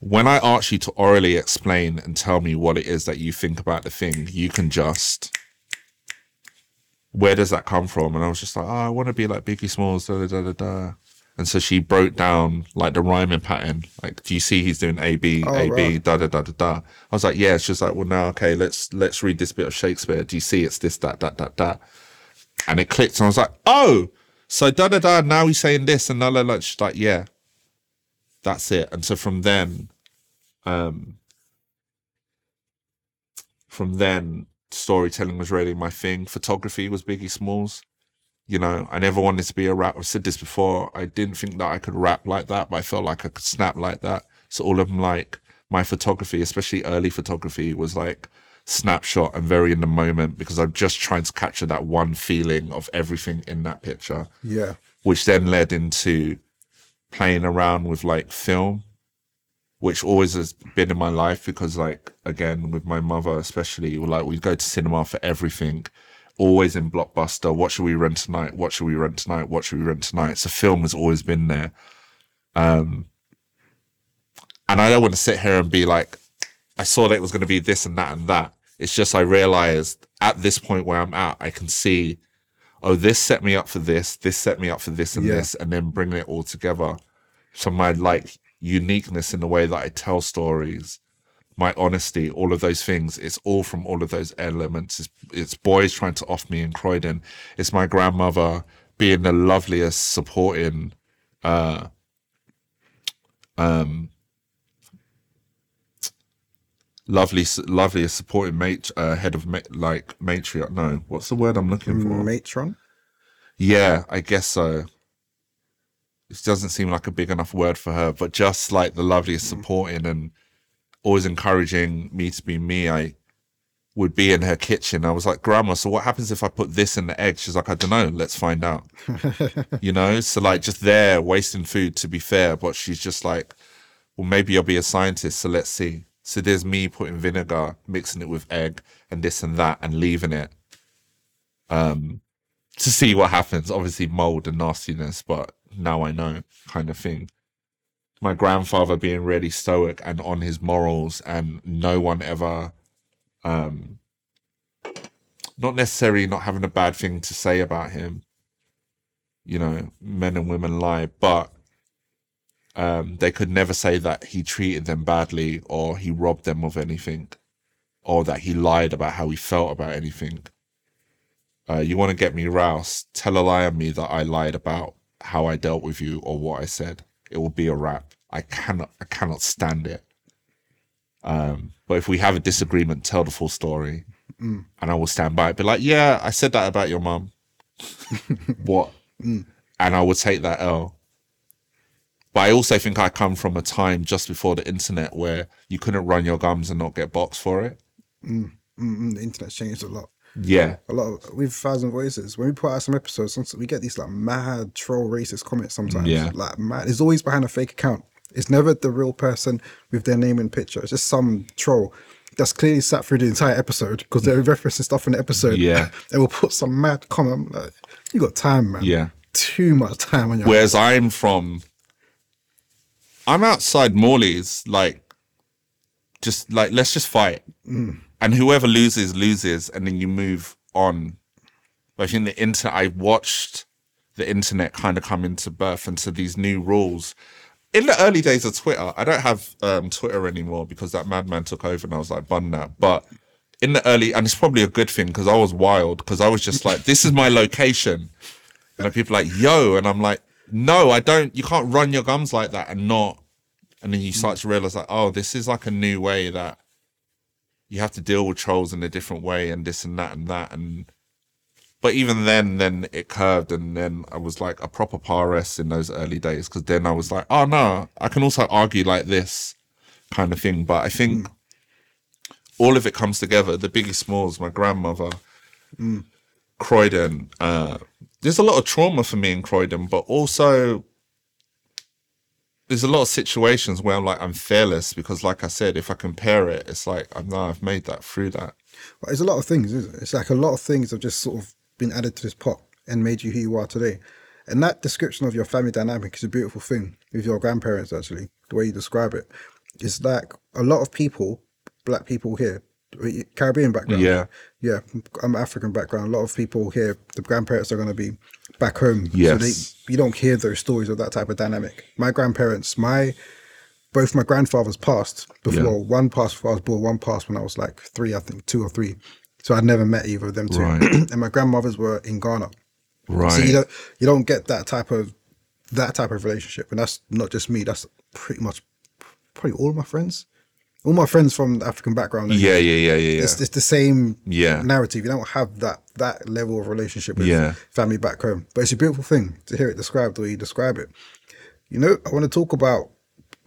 when I ask you to orally explain and tell me what it is that you think about the thing, you can just. Where does that come from? And I was just like, oh, I want to be like Biggie Smalls, da da da da da. And so she broke down like the rhyming pattern. Like, do you see he's doing A B Oh, A B da da da da da? I was like, yeah. She's like, well, now okay, let's let's read this bit of Shakespeare. Do you see it's this that that that that? And it clicked, and I was like, oh, so da da da. Now he's saying this, and la la la. She's like, yeah, that's it. And so from then, um, from then, storytelling was really my thing. Photography was Biggie Smalls. You know, I never wanted to be a rap. I've said this before. I didn't think that I could rap like that, but I felt like I could snap like that. So all of them, like my photography, especially early photography, was like snapshot and very in the moment because I'm just trying to capture that one feeling of everything in that picture Yeah. which then led into playing around with like film, which always has been in my life because like again with my mother especially, like we'd go to cinema for everything, always in blockbuster. What should we rent tonight? What should we rent tonight? What should we rent tonight? So film has always been there. Um, and I don't want to sit here and be like, I saw that it was going to be this and that and that. It's just I realized at this point where I'm at, I can see oh, this set me up for this, this set me up for this and Yeah. this, and then bringing it all together. So my like uniqueness in the way that I tell stories, my honesty, all of those things, it's all from all of those elements. It's, it's boys trying to off me in Croydon. It's my grandmother being the loveliest, supporting, uh, um, lovely, loveliest supporting mate, uh, head of ma- like matriarch. No, what's the word I'm looking for? Matron. Yeah, I guess so. It doesn't seem like a big enough word for her, but just like the loveliest supporting and always encouraging me to be me. I would be in her kitchen. I was like, Grandma, so what happens if I put this in the egg? She's like, I don't know. Let's find out. you know? So, like, just there wasting food to be fair, but she's just like, well, maybe I'll be a scientist. So let's see. So there's me putting vinegar, mixing it with egg and this and that and leaving it um, to see what happens. Obviously, mold and nastiness, but now I know kind of thing. My grandfather being really stoic and on his morals, and no one ever, um, not necessarily not having a bad thing to say about him. You know, men and women lie, but um, they could never say that he treated them badly or he robbed them of anything or that he lied about how he felt about anything. Uh, you want to get me roused? Tell a lie on me that I lied about how I dealt with you or what I said. It will be a wrap. I cannot, I cannot stand it. Um, but if we have a disagreement, tell the full story, and I will stand by it. Be like, yeah, I said that about your mum. what? And I will take that L. But I also think I come from a time just before the internet where you couldn't run your gums and not get boxed for it. Mm, the internet's changed a lot. Yeah, A lot of, with Thousand Voices, when we put out some episodes, we get these like mad troll racist comments sometimes. Yeah. Like mad. It's always behind a fake account. It's never the real person with their name and picture. It's just some troll that's clearly sat through the entire episode because they're referencing stuff in the episode. Yeah. they will put some mad comment. Like, you got time, man. yeah. Too much time on your Whereas I'm from, I'm outside Morley's, like, just like, let's just fight. Mm. And whoever loses, loses. And then you move on. But I think the internet, I watched the internet kind of come into birth into these new rules. In the early days of Twitter, I don't have um, Twitter anymore because that madman took over and I was like, bun that. But in the early, and it's probably a good thing because I was wild because I was just like, this is my location. And people like, yo. And I'm like, no, I don't. You can't run your gums like that and not. And then you start to realize, like, oh, this is like a new way that you have to deal with trolls in a different way and this and that and that. And, but even then, then it curved. And then I was like a proper PRS in those early days because then I was like, oh, no, I can also argue like this kind of thing. But I think all of it comes together. The Biggie Smalls, my grandmother, Croydon. Uh, there's a lot of trauma for me in Croydon, but also there's a lot of situations where I'm like I'm fearless because, like I said, if I compare it, it's like I know I've made that through that. But it's a lot of things, isn't it? It's like a lot of things have just sort of been added to this pot and made you who you are today. And that description of your family dynamic is a beautiful thing with your grandparents, actually, the way you describe it. It's like a lot of people, black people here, Caribbean background. Yeah. Yeah. I'm African background. A lot of people here, the grandparents are going to be back home. Yes. So they, you don't hear those stories of that type of dynamic. My grandparents, my, both my grandfathers passed before. Yeah. One passed before I was born, one passed when I was like three, I think, two or three. So I'd never met either of them two. Right. and my grandmothers were in Ghana. Right. So you don't you don't get that type of that type of relationship, and that's not just me. That's pretty much probably all my friends, all my friends from the African background. yeah, yeah, yeah, yeah, yeah. it's, it's the same Yeah. narrative. You don't have that that level of relationship with Yeah. family back home, but it's a beautiful thing to hear it described the way you describe it. You know, I want to talk about.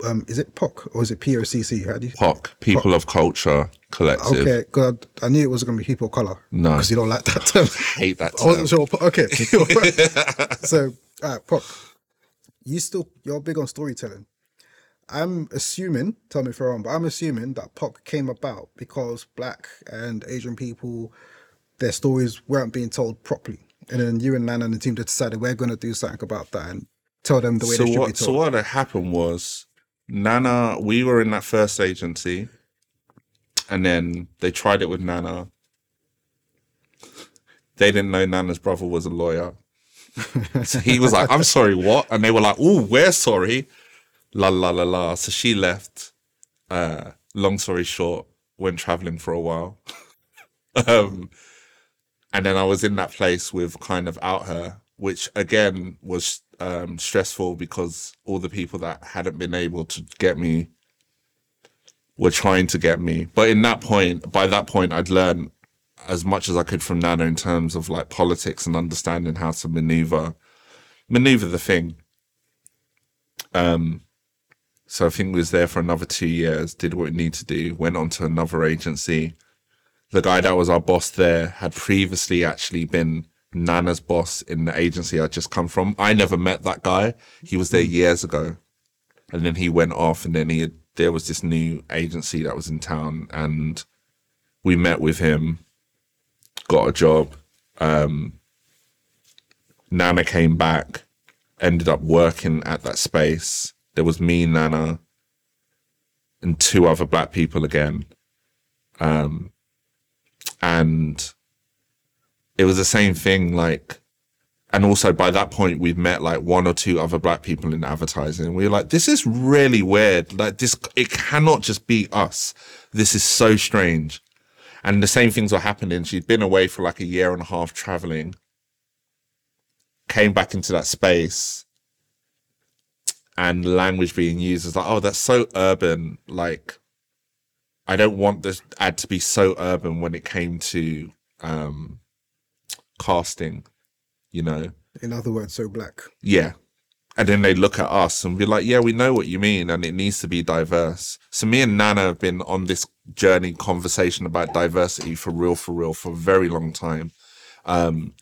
Um, is it POC or is it POCC? How do you? POC, People of Culture Collective. Okay, God, I knew it was going to be people of color. No. because you don't like that term. Hate that I wasn't term. sure. Okay. so, right, Pop, you still you're big on storytelling. I'm assuming, tell me if I'm wrong, but I'm assuming that pop came about because black and Asian people, their stories weren't being told properly. And then you and Nana and the team decided we're going to do something about that and tell them the way So they should be what? So what had happened was, Nana. We were in that first agency, and then they tried it with Nana. They didn't know Nana's brother was a lawyer. so he was like, "I'm sorry, what?" And they were like, "Oh, we're sorry." La la la la. So she left. Uh, long story short, went traveling for a while. um, and then I was in that place with kind of out her, which again was um, stressful because all the people that hadn't been able to get me were trying to get me. But in that point, by that point, I'd learned as much as I could from Nana in terms of like politics and understanding how to maneuver, maneuver the thing. Um, so I think was there for another two years, did what we need to do, went on to another agency. The guy that was our boss there had previously actually been Nana's boss in the agency I'd just come from. I never met that guy. He was there years ago. And then he went off and then he had, there was this new agency that was in town and we met with him, got a job. Um, Nana came back, ended up working at that space. There was me, Nana, and two other black people again. Um, and it was the same thing, like, and also by that point we'd met like one or two other black people in advertising. We were like, this is really weird. Like this, it cannot just be us. This is so strange. And the same things were happening. She'd been away for like a year and a half traveling, came back into that space, and language being used is like, oh, that's so urban. Like, I don't want this ad to be so urban when it came to um, casting, you know? In other words, so black. Yeah. And then they look at us and be like, yeah, we know what you mean. And it needs to be diverse. So me and Nana have been on this journey conversation about diversity for real, for real, for a very long time. Um,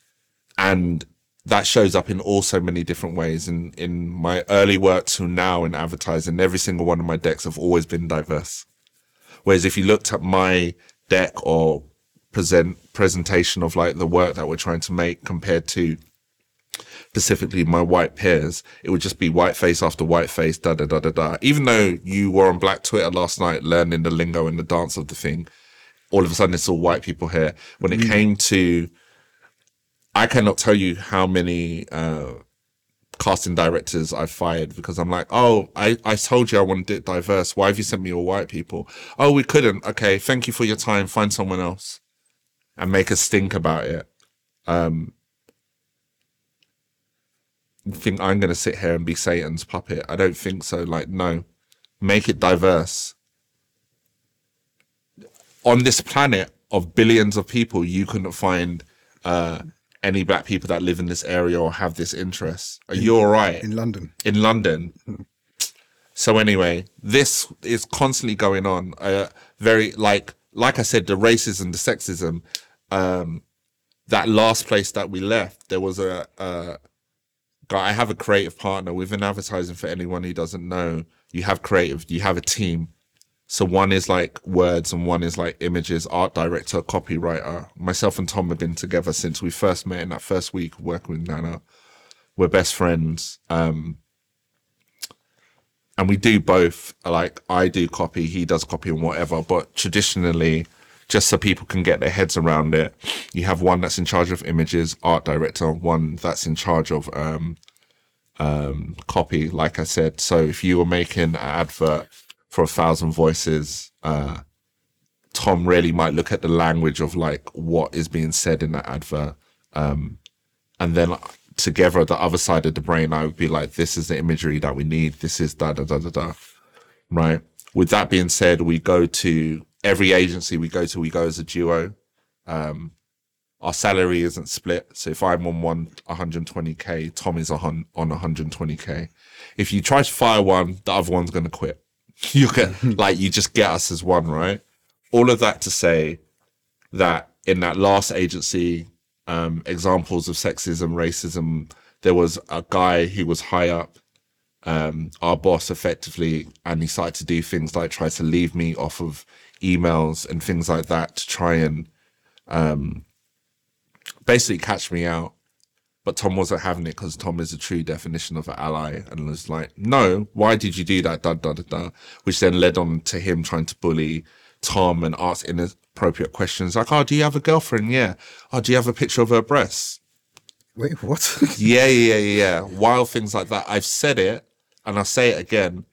and that shows up in all so many different ways. In, in my early work to now in advertising, every single one of my decks have always been diverse. Whereas if you looked at my deck or present presentation of like the work that we're trying to make compared to specifically my white peers, it would just be white face after white face, da da da da da. Even though you were on Black Twitter last night learning the lingo and the dance of the thing, all of a sudden it's all white people here. When it mm. came to, I cannot tell you how many uh, casting directors I've fired because I'm like, oh, I, I told you I wanted it diverse. Why have you sent me all white people? Oh, we couldn't. Okay, thank you for your time. Find someone else and make us think about it. Um, think I'm going to sit here and be Satan's puppet. I don't think so. Like, no, make it diverse. On this planet of billions of people, you couldn't find uh, any black people that live in this area or have this interest. Are you all right? In London. in London. So anyway, this is constantly going on. Uh, very like like I said, the racism, the sexism. Um, that last place that we left, there was a guy. I have a creative partner within advertising for anyone who doesn't know. You have creative, you have a team. So one is like words and one is like images, art director, copywriter. Myself and Tom have been together since we first met in that first week working with Nana. We're best friends. Um, and we do both. Like I do copy, he does copy and whatever. But traditionally, just so people can get their heads around it, you have one that's in charge of images, art director, one that's in charge of um, um, copy. Like I said, so if you were making an advert for a thousand voices, uh, Tom really might look at the language of like what is being said in that advert. Um, and then together, the other side of the brain, I would be like, this is the imagery that we need. This is da da da da da. Right. With that being said, we go to every agency we go to, we go as a duo. Um, our salary isn't split. So if I'm on one 120k, Tom is on on 120k. If you try to fire one, the other one's going to quit. you get like you just get us as one, right? All of that to say that in that last agency, um, examples of sexism, racism, there was a guy who was high up, um, our boss effectively, and he started to do things like try to leave me off of emails and things like that to try and um, basically catch me out. But Tom wasn't having it because Tom is a true definition of an ally and was like, no, why did you do that? Da, da, da, da. Which then led on to him trying to bully Tom and ask inappropriate questions like, oh, do you have a girlfriend? Yeah. Oh, do you have a picture of her breasts? Wait, what? yeah, yeah, yeah, yeah. Wild things like that. I've said it and I'll say it again.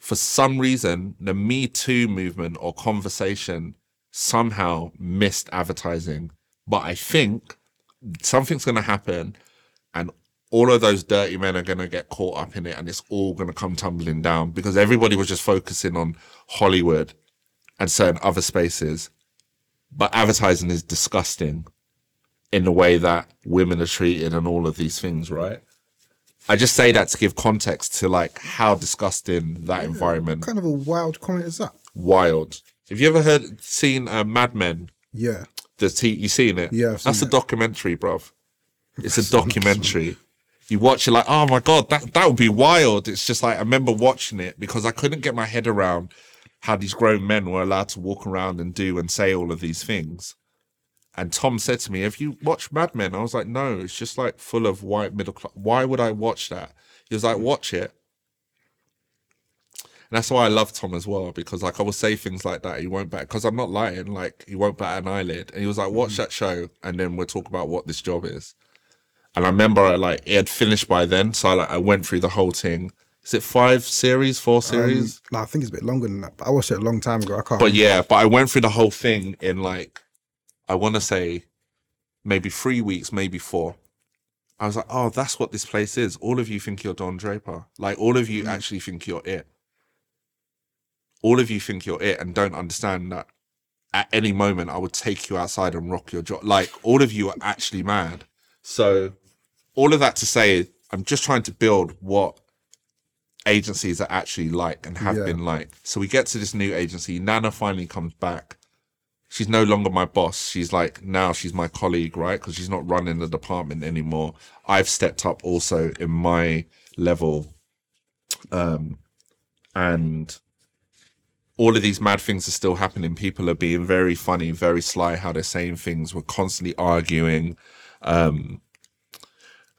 For some reason, the Me Too movement or conversation somehow missed advertising. But I think something's going to happen and all of those dirty men are going to get caught up in it and it's all going to come tumbling down because everybody was just focusing on Hollywood and certain other spaces. But advertising is disgusting in the way that women are treated and all of these things, right? I just say that to give context to like how disgusting that environment. What kind of a wild comment is that? Wild. Have you ever heard seen uh, Mad Men? Yeah. The t- you seen it? Yeah, seen That's a documentary, bruv. It's a documentary. You watch it like, oh my god, that that would be wild. It's just like I remember watching it because I couldn't get my head around how these grown men were allowed to walk around and do and say all of these things. And Tom said to me, "Have you watched Mad Men?" I was like, "No, it's just like full of white middle class. Why would I watch that?" He was like, "Watch it." And that's why I love Tom as well because like I will say things like that. He won't bat because I'm not lying. Like he won't bat an eyelid. And he was like, "Watch mm-hmm. that show, and then we'll talk about what this job is." And I remember I like it had finished by then, so I like I went through the whole thing. Is it five series, four series? Um, no, I think it's a bit longer than that. But I watched it a long time ago. I can't. But yeah, but I went through the whole thing in like, I want to say maybe three weeks, maybe four. I was like, oh, that's what this place is. All of you think you're Don Draper. Like, all of you actually think you're it. All of you think you're it and don't understand that at any moment I would take you outside and rock your jaw. Like, all of you are actually mad. So, all of that to say, I'm just trying to build what agencies are actually like and have Yeah. been like. So we get to this new agency. Nana finally comes back. She's no longer my boss. She's like now she's my colleague, right? Because she's not running the department anymore. I've stepped up also in my level, um, and all of these mad things are still happening. People are being very funny, very sly how they're saying things. We're constantly arguing um,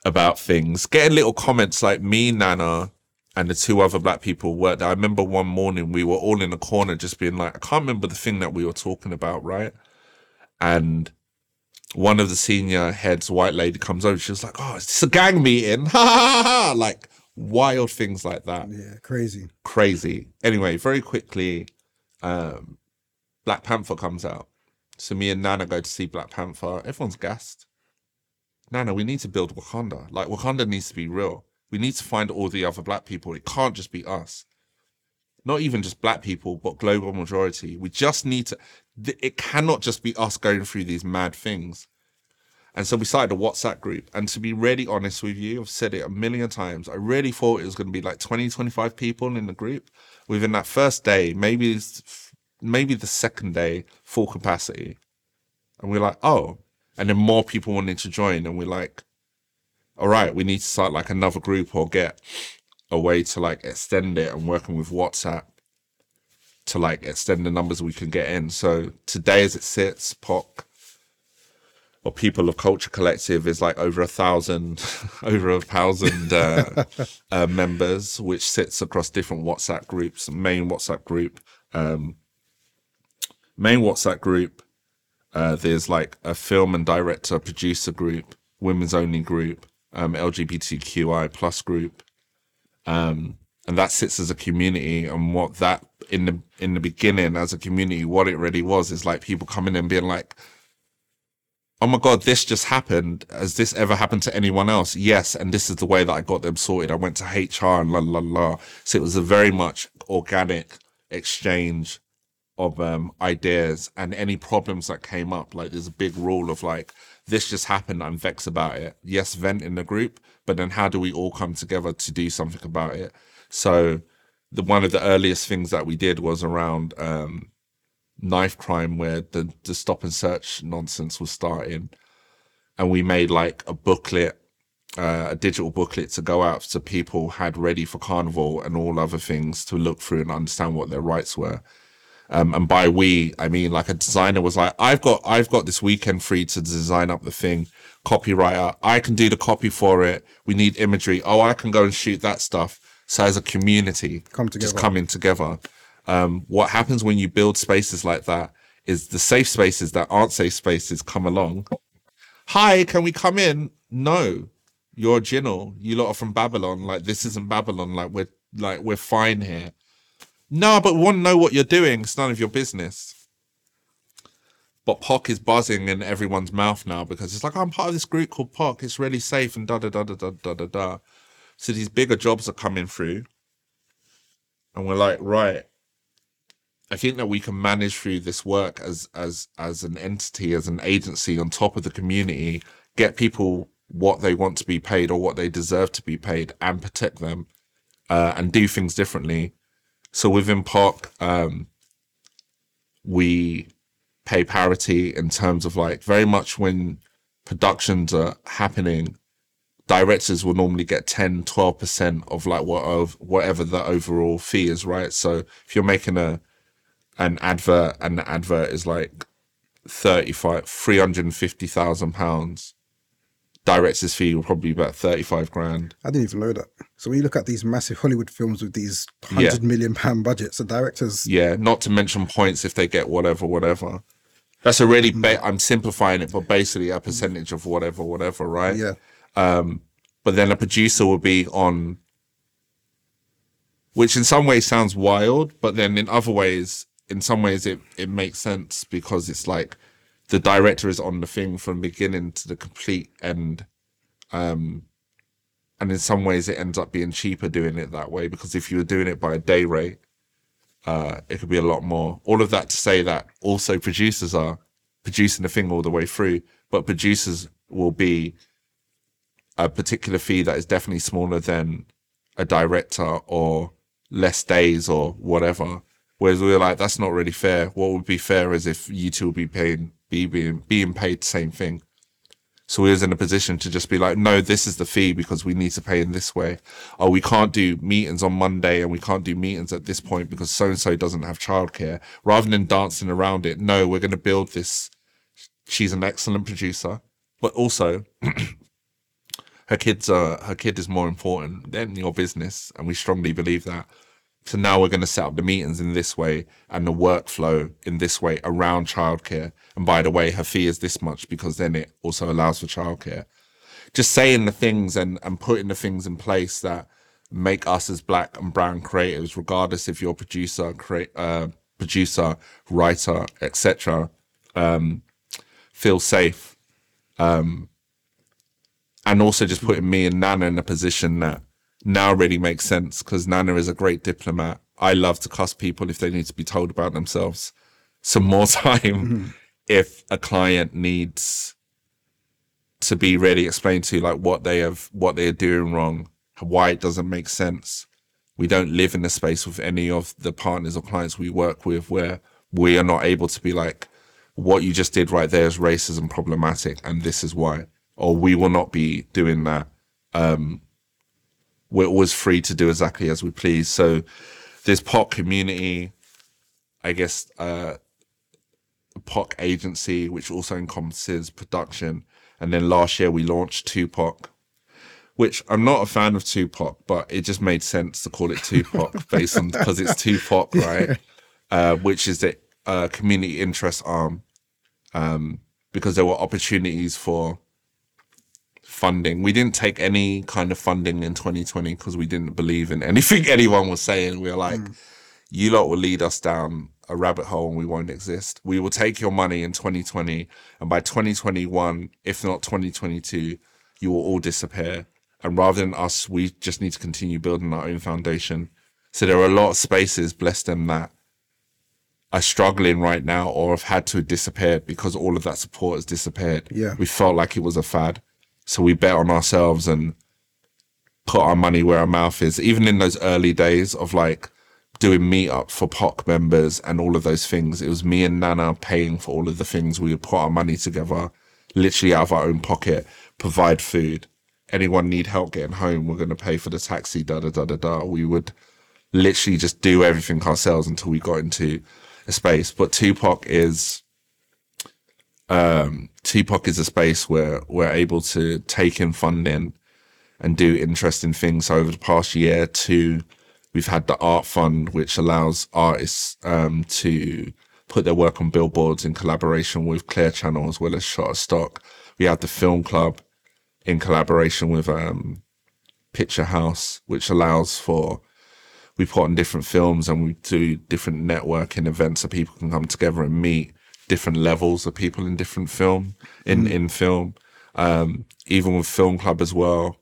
about things, getting little comments like me, Nana, and the two other black people worked. I remember one morning we were all in a corner just being like, I can't remember the thing that we were talking about, right? And one of the senior heads, white lady, comes over. She was like, "Oh, it's a gang meeting!" Ha ha ha! ha. Like wild things like that yeah, crazy. crazy. Anyway, very quickly, um, Black Panther comes out. So me and Nana go to see Black Panther. Everyone's gassed. Nana, we need to build Wakanda. Like Wakanda needs to be real. We need to find all the other black people. It can't just be us. Not even just black people, but global majority. We just need to. It cannot just be us going through these mad things. And so we started a WhatsApp group. And to be really honest with you, I've said it a million times. I really thought it was going to be like 20, 25 people in the group. Within that first day, maybe maybe the second day, full capacity. And we're like, oh. And then more people wanted to join. And we're like, all right, we need to start like another group or get a way to like extend it and working with WhatsApp to like extend the numbers we can get in. So today, as it sits, POC or People of Culture Collective is like over a thousand, over a thousand uh, uh, members, which sits across different WhatsApp groups. Main WhatsApp group, um, main WhatsApp group. Uh, there's like a film and director producer group, women's only group, um, LGBTQI plus group, um, and that sits as a community. And what that in the in the beginning as a community, what it really was is like people coming in being like, "Oh my god, this just happened. Has this ever happened to anyone else?" Yes, and this is the way that I got them sorted. I went to HR and la la la. So it was a very much organic exchange of um, ideas and any problems that came up. Like there's a big rule of like this just happened. I'm vexed about it. Yes, vent in the group, but then how do we all come together to do something about it? So the one of the earliest things that we did was around um, knife crime, where the the stop and search nonsense was starting, and we made like a booklet. Uh, a digital booklet to go out to people had ready for carnival and all other things to look through and understand what their rights were. Um, and by we, I mean like a designer was like, I've got, I've got this weekend free to design up the thing. Copywriter, I can do the copy for it. We need imagery. Oh, I can go and shoot that stuff. So as a community, Come just coming together. Um, what happens when you build spaces like that is the safe spaces that aren't safe spaces come along. Hi, can we come in? No, you're Jinnel. You lot are from Babylon. Like this isn't Babylon. Like we're like we're fine here. No, but to know what you're doing. It's none of your business. But POCC is buzzing in everyone's mouth now because it's like, I'm part of this group called POCC. It's really safe and da da da da da da da da. So these bigger jobs are coming through. And we're like, right. I think that we can manage through this work as as as an entity, as an agency on top of the community, get people what they want to be paid or what they deserve to be paid and protect them uh, and do things differently. So within POCC, um, we pay parity in terms of like very much when productions are happening, directors will normally get 10, 12% of like what of whatever the overall fee is, right? So if you're making a an advert and the advert is like 35, 350,000 pounds, director's fee will probably be about 35 grand. I didn't even know that. So when you look at these massive Hollywood films with these Yeah. hundred million pound budgets, the directors Yeah, not to mention points if they get whatever, whatever. That's a really, ba- I'm simplifying it, but basically a percentage of whatever, whatever, right? yeah, But then a producer will be on, which in some ways sounds wild, but then in other ways, in some ways it, it makes sense because it's like the director is on the thing from beginning to the complete end. Um, and in some ways it ends up being cheaper doing it that way because if you were doing it by a day rate, uh, it could be a lot more. All of that to say that also producers are producing the thing all the way through, but producers will be a particular fee that is definitely smaller than a director or less days or whatever. Whereas we were like, that's not really fair. What would be fair is if you two be paying, be being, being paid the same thing. So we was in a position to just be like, no, this is the fee because we need to pay in this way. Oh, we can't do meetings on Monday and we can't do meetings at this point because so and so doesn't have childcare. Rather than dancing around it, no, we're going to build this. She's an excellent producer, but also her kids are her kid is more important than your business, and we strongly believe that. So now we're going to set up the meetings in this way and the workflow in this way around childcare. And by the way, her fee is this much because then it also allows for childcare. Just saying the things and, and putting the things in place that make us as black and brown creatives, regardless if you're producer, create, uh, producer, writer, etc., um, feel safe. Um, and also just putting me and Nana in a position that now really makes sense because Nana is a great diplomat. I love to cuss people if they need to be told about themselves. Some more time if a client needs to be really explained to like what they have, what they are doing wrong, why it doesn't make sense. We don't live in a space with any of the partners or clients we work with where we are not able to be like, what you just did right there is racism problematic and this is why. Or we will not be doing that um, we're always free to do exactly as we please. So this POCC community, I guess, uh, POCC agency, which also encompasses production. And then last year we launched Tupac, which I'm not a fan of Tupac, but it just made sense to call it Tupac based on because it's Tupac, right? Uh, which is the uh, community interest arm, um, because there were opportunities for funding. We didn't take any kind of funding in 2020 because we didn't believe in anything anyone was saying. We were like, mm. you lot will lead us down a rabbit hole and we won't exist. We will take your money in 2020 and by 2021, if not 2022, you will all disappear. And rather than us, we just need to continue building our own foundation. So there are a lot of spaces, bless them, that are struggling right now or have had to disappear because all of that support has disappeared. Yeah. We felt like it was a fad. So we bet on ourselves and put our money where our mouth is. Even in those early days of like doing meetup for POCC members and all of those things, it was me and Nana paying for all of the things. We would put our money together, literally out of our own pocket, provide food. Anyone need help getting home, we're going to pay for the taxi, da da da da da. We would literally just do everything ourselves until we got into a space. But Tupac is um, Tupac is a space where we're able to take in funding and do interesting things. So over the past year, two, we've had the art fund, which allows artists um, to put their work on billboards in collaboration with Clear Channel as well as Shutterstock. We have the film club in collaboration with um, Picture House, which allows for we put on different films and we do different networking events so people can come together and meet different levels of people in different film in in film. Um, even with Film Club as well.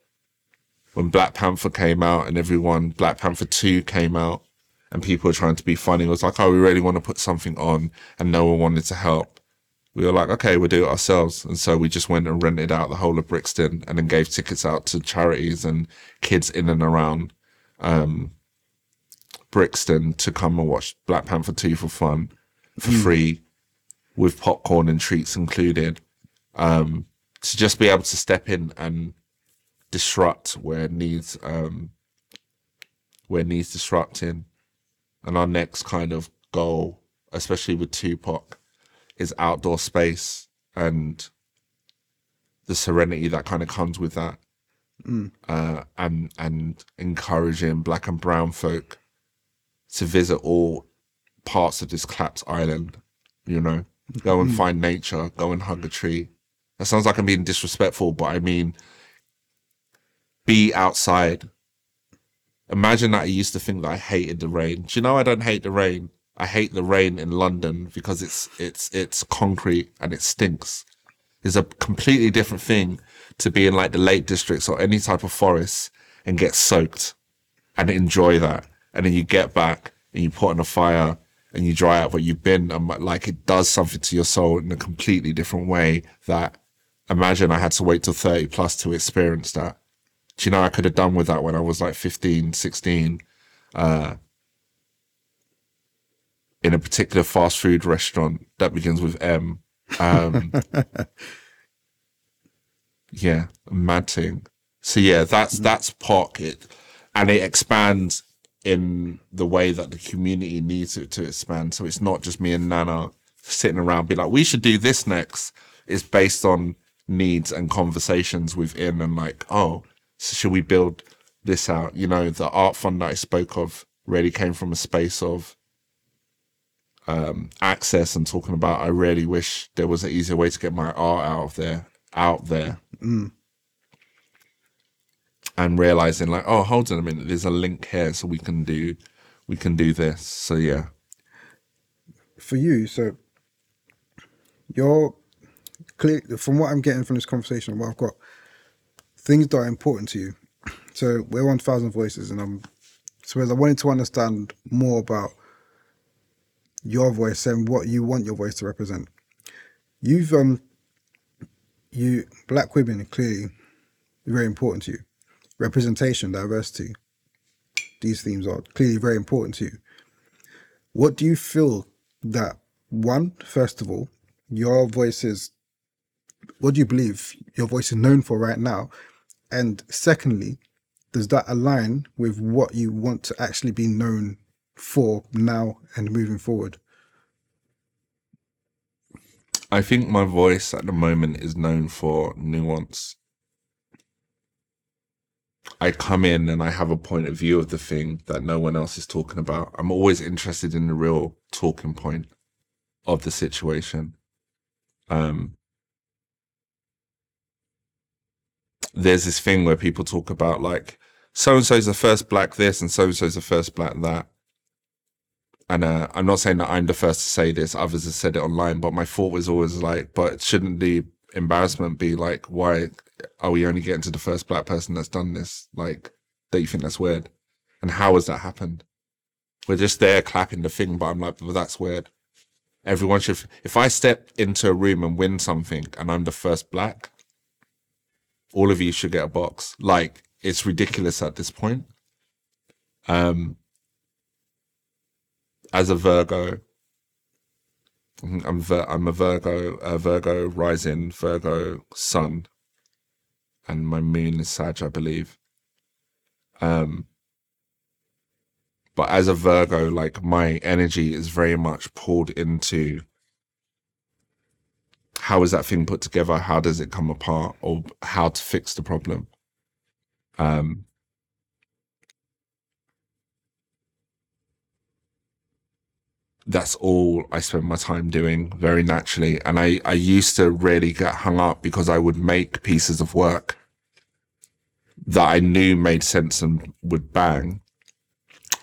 When Black Panther came out and everyone Black Panther Two came out and people were trying to be funny, it was like, oh, we really want to put something on, and no one wanted to help. We were like, okay, we'll do it ourselves, and so we just went and rented out the whole of Brixton and then gave tickets out to charities and kids in and around um, Brixton to come and watch Black Panther 2 for fun, for free, with popcorn and treats included. Um, to just be able to step in and disrupt where needs, um, where needs disrupting. And our next kind of goal, especially with Tupac, is outdoor space and the serenity that kind of comes with that. Uh, and and encouraging black and brown folk to visit all parts of this collapsed island. You know, go and hmm. find nature, go and hug a tree. That sounds like I'm being disrespectful, but I mean, be outside. Imagine that I used to think that I hated the rain. Do you know I don't hate the rain? I hate the rain in London because it's it's it's concrete and it stinks. It's a completely different thing to be in like the Lake Districts or any type of forest and get soaked and enjoy that. And then you get back and you put on a fire and you dry out where you've been and like it does something to your soul in a completely different way that imagine I had to wait till 30 plus to experience that. Do you know, I could have done with that when I was like 15, 16, uh, in a particular fast food restaurant that begins with M. Um, yeah, mad thing. So yeah, that's that's pocket and it expands in the way that the community needs it to expand. So it's not just me and Nana sitting around be like, we should do this next. It's based on needs and conversations within and like, oh, so should we build this out? You know, the art fund that I spoke of really came from a space of um, access and talking about I really wish there was an easier way to get my art out of there, out there. And realizing like, oh, hold on a minute, there's a link here, so we can do, we can do this. So yeah, for you, so you're clear from what I'm getting from this conversation, what I've got, things that are important to you. So we're one thousand voices, and I'm so I wanted to understand more about your voice and what you want your voice to represent. You've um, you black women clearly very important to you. Representation, diversity, these themes are clearly very important to you. What do you feel that one, first of all, your voice is what do you believe your voice is known for right now? And secondly, does that align with what you want to actually be known for now and moving forward? I think my voice at the moment is known for nuance. I come in and I have a point of view of the thing that no one else is talking about. I'm always interested in the real talking point of the situation. Um, there's this thing where people talk about like so and so's the first black this and so and so's the first black that. And uh, I'm not saying that I'm the first to say this; others have said it online. But my thought was always like, but shouldn't the embarrassment be like, why are we only getting to the first black person that's done this? Like, that you think that's weird? And how has that happened? We're just there clapping the thing, but I'm like, well, that's weird. Everyone should. If I step into a room and win something, and I'm the first black, all of you should get a box. Like, it's ridiculous at this point. Um, as a Virgo, I'm Vir- I'm a Virgo, Virgo rising, Virgo sun, and my moon is Sag, I believe. Um, but as a Virgo, like my energy is very much pulled into how is that thing put together? How does it come apart, or how to fix the problem? Um, that's all I spend my time doing very naturally. And I, I used to really get hung up because I would make pieces of work that I knew made sense and would bang.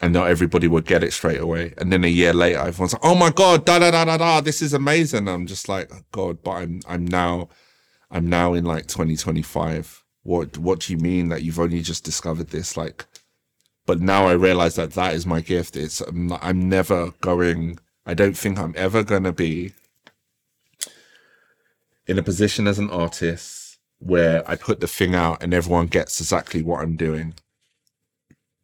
And not everybody would get it straight away. And then a year later, everyone's like, oh my God, da da da da da, this is amazing. I'm just like, oh God, but I'm I'm now I'm now in like 2025. What what do you mean that you've only just discovered this? Like but now I realize that that is my gift. It's I'm, not- I'm never going. I don't think I'm ever going to be in a position as an artist where I put the thing out and everyone gets exactly what I'm doing.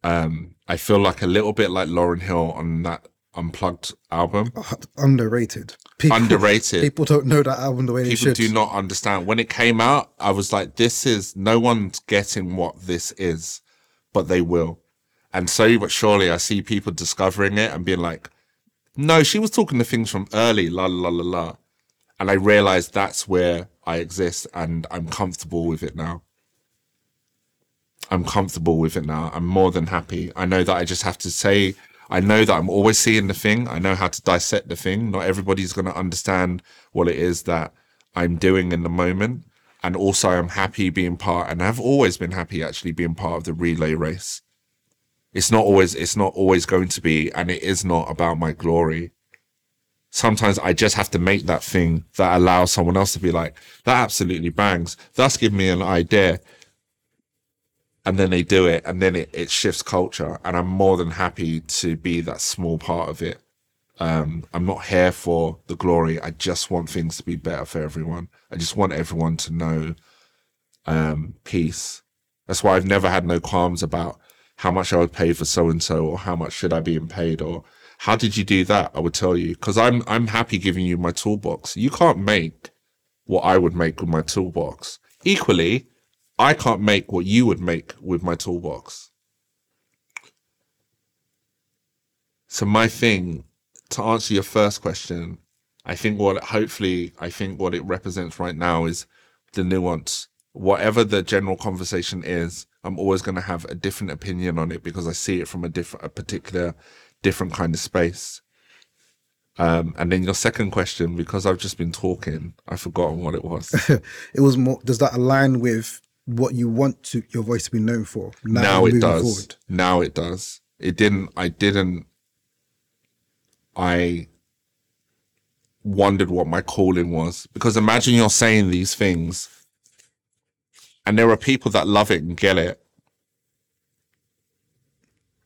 Um, I feel like a little bit like Lauryn Hill on that Unplugged album. Uh, Underrated. People, Underrated. People don't know that album the way they People should. do not understand. When it came out, I was like, this is no one's getting what this is, but they will. And slowly but surely, I see people discovering it and being like, no, she was talking to things from early, la la la la la. And I realized that's where I exist and I'm comfortable with it now. I'm comfortable with it now. I'm more than happy. I know that I just have to say, I know that I'm always seeing the thing. I know how to dissect the thing. Not everybody's going to understand what it is that I'm doing in the moment. And also, I'm happy being part, and I've always been happy actually being part of the relay race. It's not always, it's not always going to be, and it is not about my glory. Sometimes I just have to make that thing that allows someone else to be like, that absolutely bangs. That's give me an idea. And then they do it and then it, it shifts culture and i'm more than happy to be that small part of it. Um, i'm not here for the glory. I just want things to be better for everyone. I just want everyone to know um, peace. That's why i've never had no qualms about how much i would pay for so and so or how much should i be paid or how did you do that i would tell you because i'm i'm happy giving you my toolbox you can't make what i would make with my toolbox equally I can't make what you would make with my toolbox. So my thing to answer your first question, I think what hopefully I think what it represents right now is the nuance. Whatever the general conversation is, I'm always going to have a different opinion on it because I see it from a different, a particular, different kind of space. Um, and then your second question, because I've just been talking, I've forgotten what it was. it was more. Does that align with what you want to your voice to be known for? now it does forward? now it does it didn't i didn't i wondered what my calling was because imagine you're saying these things and there are people that love it and get it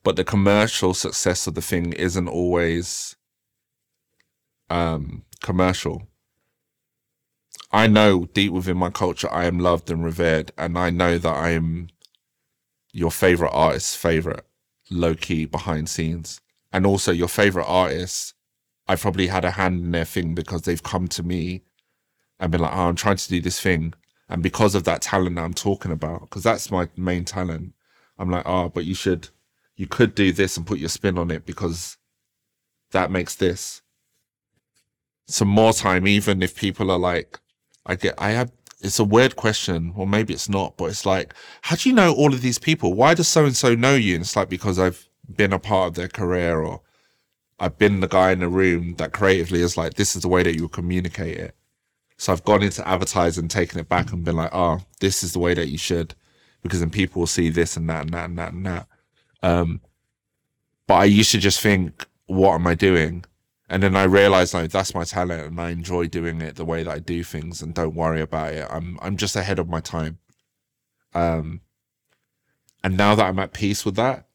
but the commercial success of the thing isn't always um commercial i know deep within my culture i am loved and revered and i know that i am your favorite artist's favorite low key behind scenes. And also your favorite artist, I've probably had a hand in their thing because they've come to me and been like, oh, I'm trying to do this thing. And because of that talent that I'm talking about, because that's my main talent, I'm like, oh, but you should, you could do this and put your spin on it because that makes this. Some more time, even if people are like, I get, I have, it's a weird question, or maybe it's not, but it's like, how do you know all of these people? Why does so and so know you? And it's like, because I've been a part of their career or I've been the guy in the room that creatively is like, this is the way that you communicate it. So I've gone into advertising, taken it back and been like, oh, this is the way that you should, because then people will see this and that and that and that and that. Um, but I used to just think, what am I doing? And then I realized like that's my talent and I enjoy doing it the way that I do things and don't worry about it. I'm I'm just ahead of my time. Um and now that I'm at peace with that,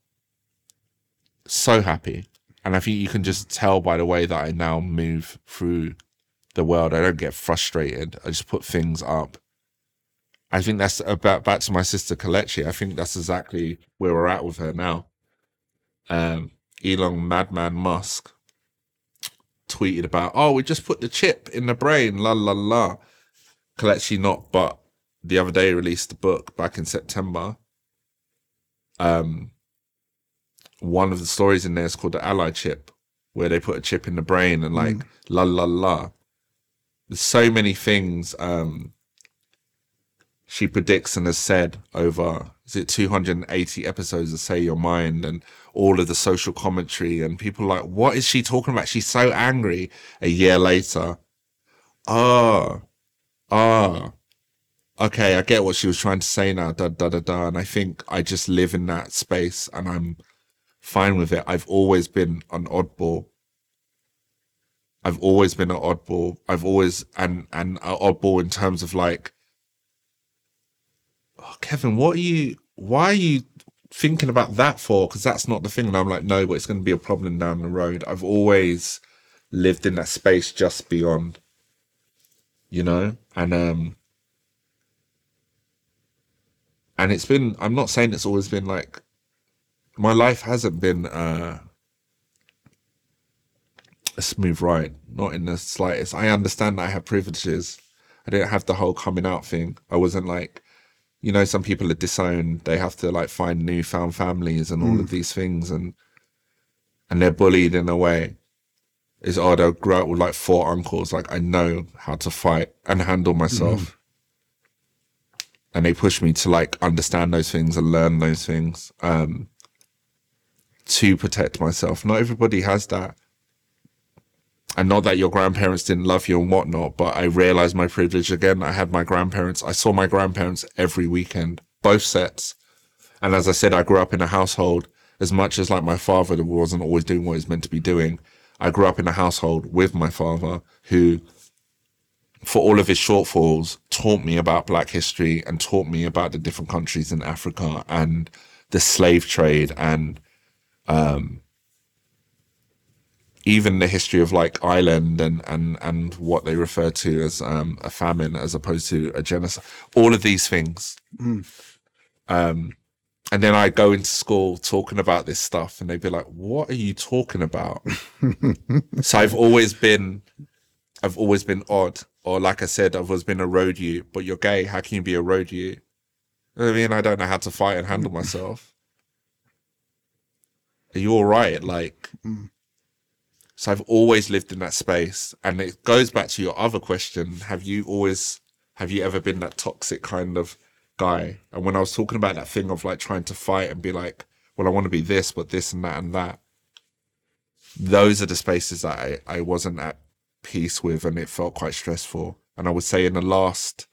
so happy. And I think you can just tell by the way that I now move through the world. I don't get frustrated. I just put things up. I think that's about back to my sister Kelechi. I think that's exactly where we're at with her now. Um, Elon Madman Musk tweeted about, oh, we just put the chip in the brain, la la la. Kelechi not, but the other day released a book back in September. Um, one of the stories in there is called the Ally chip, where they put a chip in the brain and like la la la. So many things um, she predicts and has said over is it 280 episodes of Say Your Mind and all of the social commentary and people like, what is she talking about? She's so angry. A year later, ah, ah, okay, I get what she was trying to say now. Da da da da. And I think I just live in that space and I'm fine with it. I've always been an oddball. I've always been an oddball. I've always and and an oddball in terms of like, oh, Kevin, what are you? Why are you thinking about that for? Because that's not the thing. And I'm like, no, but it's going to be a problem down the road. I've always lived in that space just beyond, you know, and um, and it's been. I'm not saying it's always been like, my life hasn't been uh a smooth ride, not in the slightest. I understand that I have privileges. I didn't have the whole coming out thing. I wasn't like, you know, some people are disowned. They have to like find newfound families and all of these things, and and they're bullied in a way. Is oh they'll grow up with like four uncles. Like I know how to fight and handle myself, and they push me to like understand those things and learn those things um, to protect myself. Not everybody has that and not that your grandparents didn't love you and whatnot, but I realized my privilege again. I had my grandparents. I saw my grandparents every weekend, both sets. And as I said, I grew up in a household as much as like my father wasn't always doing what he's meant to be doing. I grew up in a household with my father who, for all of his shortfalls, taught me about black history and taught me about the different countries in Africa and the slave trade and, um, even the history of like Ireland and and and what they refer to as um, a famine as opposed to a genocide, all of these things. Um, and then I go into school talking about this stuff, and they'd be like, "What are you talking about?" so I've always been, I've always been odd, or like I said, I've always been a road you. But you're gay. How can you be a road you? You know what I mean, I don't know how to fight and handle myself. Are you all right? Like. So I've always lived in that space. And it goes back to your other question. Have you always, have you ever been that toxic kind of guy? And when I was talking about that thing of like trying to fight and be like, well, I want to be this, but this and that and that. Those are the spaces that I, I wasn't at peace with and it felt quite stressful. And I would say in the last,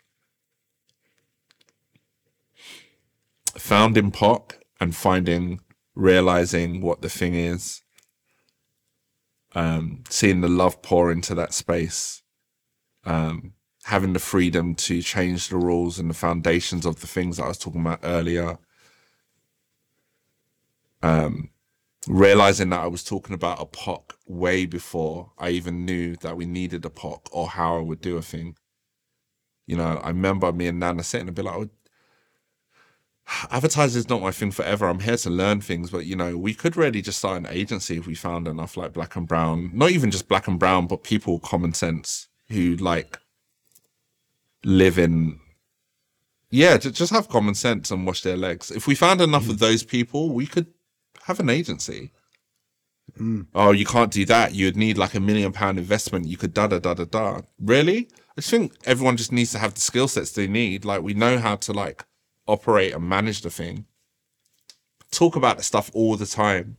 founding POCC and finding, realizing what the thing is um, seeing the love pour into that space, um, having the freedom to change the rules and the foundations of the things that I was talking about earlier. Um, realizing that I was talking about a POCC way before I even knew that we needed a POCC or how I would do a thing. You know, I remember me and Nana sitting and be like, oh, advertising is not my thing forever. I'm here to learn things, but you know, we could really just start an agency if we found enough like black and brown, not even just black and brown, but people with common sense who like live in yeah, ju- just have common sense and wash their legs. If we found enough of mm. those people, we could have an agency. Mm. Oh, you can't do that. You'd need like a million pound investment. You could da da da da da. Really? I just think everyone just needs to have the skill sets they need. Like we know how to like operate and manage the thing. Talk about the stuff all the time.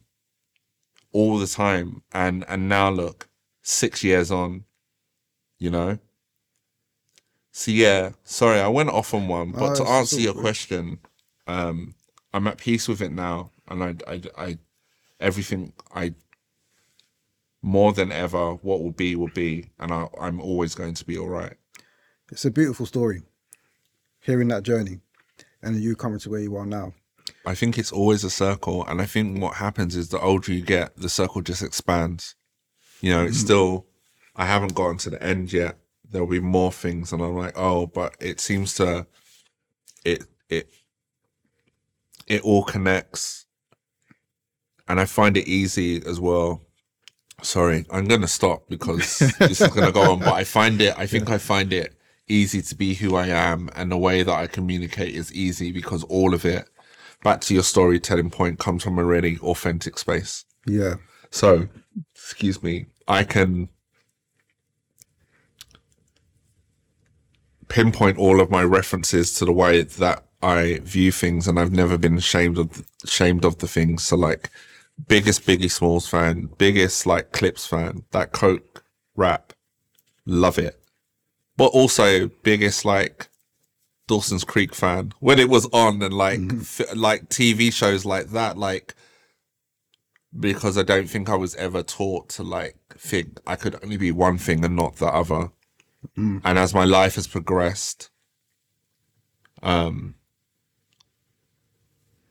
All the time. And and now look, six years on, you know? So yeah, sorry, I went off on one, but Oh, to answer all your question, um, I'm at peace with it now, and I, I, I, everything I, more than ever, what will be will be, and I, I'm always going to be all right. It's a beautiful story. Hearing that journey, and you coming to where you are now. I think it's always a circle, and I think what happens is the older you get, the circle just expands. You know, it's mm. still, I haven't gotten to the end yet. There'll be more things, and I'm like, oh, but it seems to, it it it all connects, and I find it easy as well. Sorry, I'm gonna stop because this is gonna go on, but I find it. I think I find it easy to be who I am, and the way that I communicate is easy because all of it back to your storytelling point comes from a really authentic space. Yeah. So, excuse me, I can pinpoint all of my references to the way that I view things, and I've never been ashamed of ashamed of the things. So, like, biggest Biggie Smalls fan, biggest like Clipse fan, that Coke rap, love it, but also biggest like Dawson's Creek fan. When it was on and like f- like TV shows like that, like because I don't think I was ever taught to like think I could only be one thing and not the other. And as my life has progressed, um,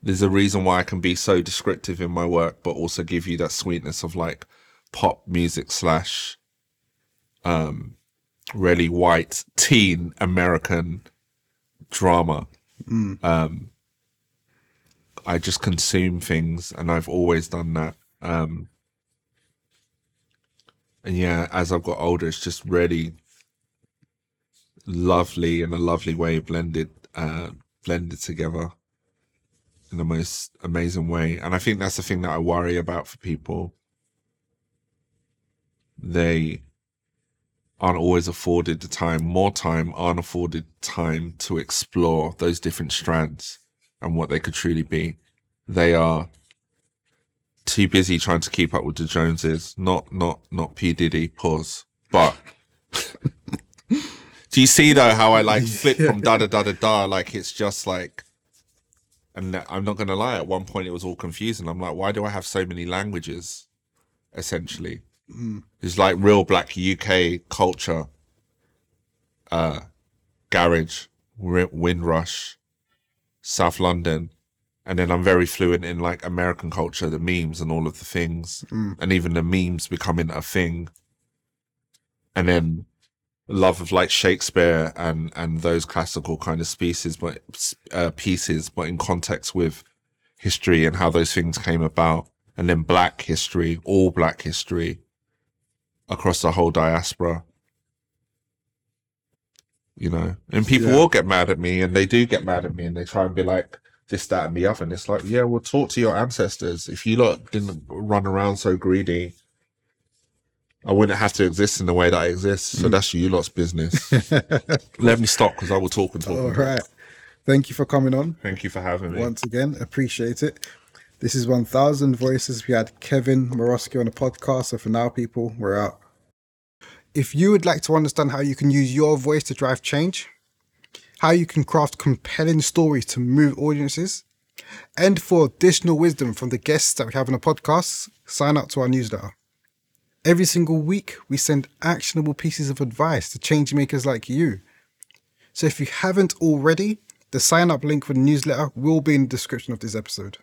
there's a reason why I can be so descriptive in my work, but also give you that sweetness of like pop music slash, um, really white teen American drama. Um, I just consume things, and I've always done that. Um, and yeah, as I've got older, it's just really lovely in a lovely way blended, uh, blended together in the most amazing way. And I think that's the thing that I worry about for people. They aren't always afforded the time, more time, aren't afforded time to explore those different strands and what they could truly be. They are too busy trying to keep up with the Joneses, not not not P Diddy. Pause. But do you see though how I like flip from da da da da da? Like it's just like, and I'm not gonna lie. At one point, it was all confusing. I'm like, why do I have so many languages? Essentially, it's like real black UK culture. Uh, garage, Wi- Windrush, South London, and then I'm very fluent in like American culture, the memes and all of the things, and even the memes becoming a thing. And then love of like Shakespeare and and those classical kind of species, but uh, pieces, but in context with history and how those things came about, and then Black history, all Black history across the whole diaspora. You know, and people Yeah. will get mad at me, and they do get mad at me, and they try and be like this, that, and the other. And it's like, yeah, well, talk to your ancestors. If you lot didn't run around so greedy, I wouldn't have to exist in the way that I exist. So mm. that's you lot's business. Let me stop because I will talk and talk. All right. Thank you for coming on Thank you for having me. once again. Appreciate it. This is 1000 Voices. We had Kevin Morosky on the podcast. So for now, people, we're out. If you would like to understand how you can use your voice to drive change, how you can craft compelling stories to move audiences, and for additional wisdom from the guests that we have on the podcast, sign up to our newsletter. Every single week, we send actionable pieces of advice to change makers like you. So if you haven't already, the sign up link for the newsletter will be in the description of this episode.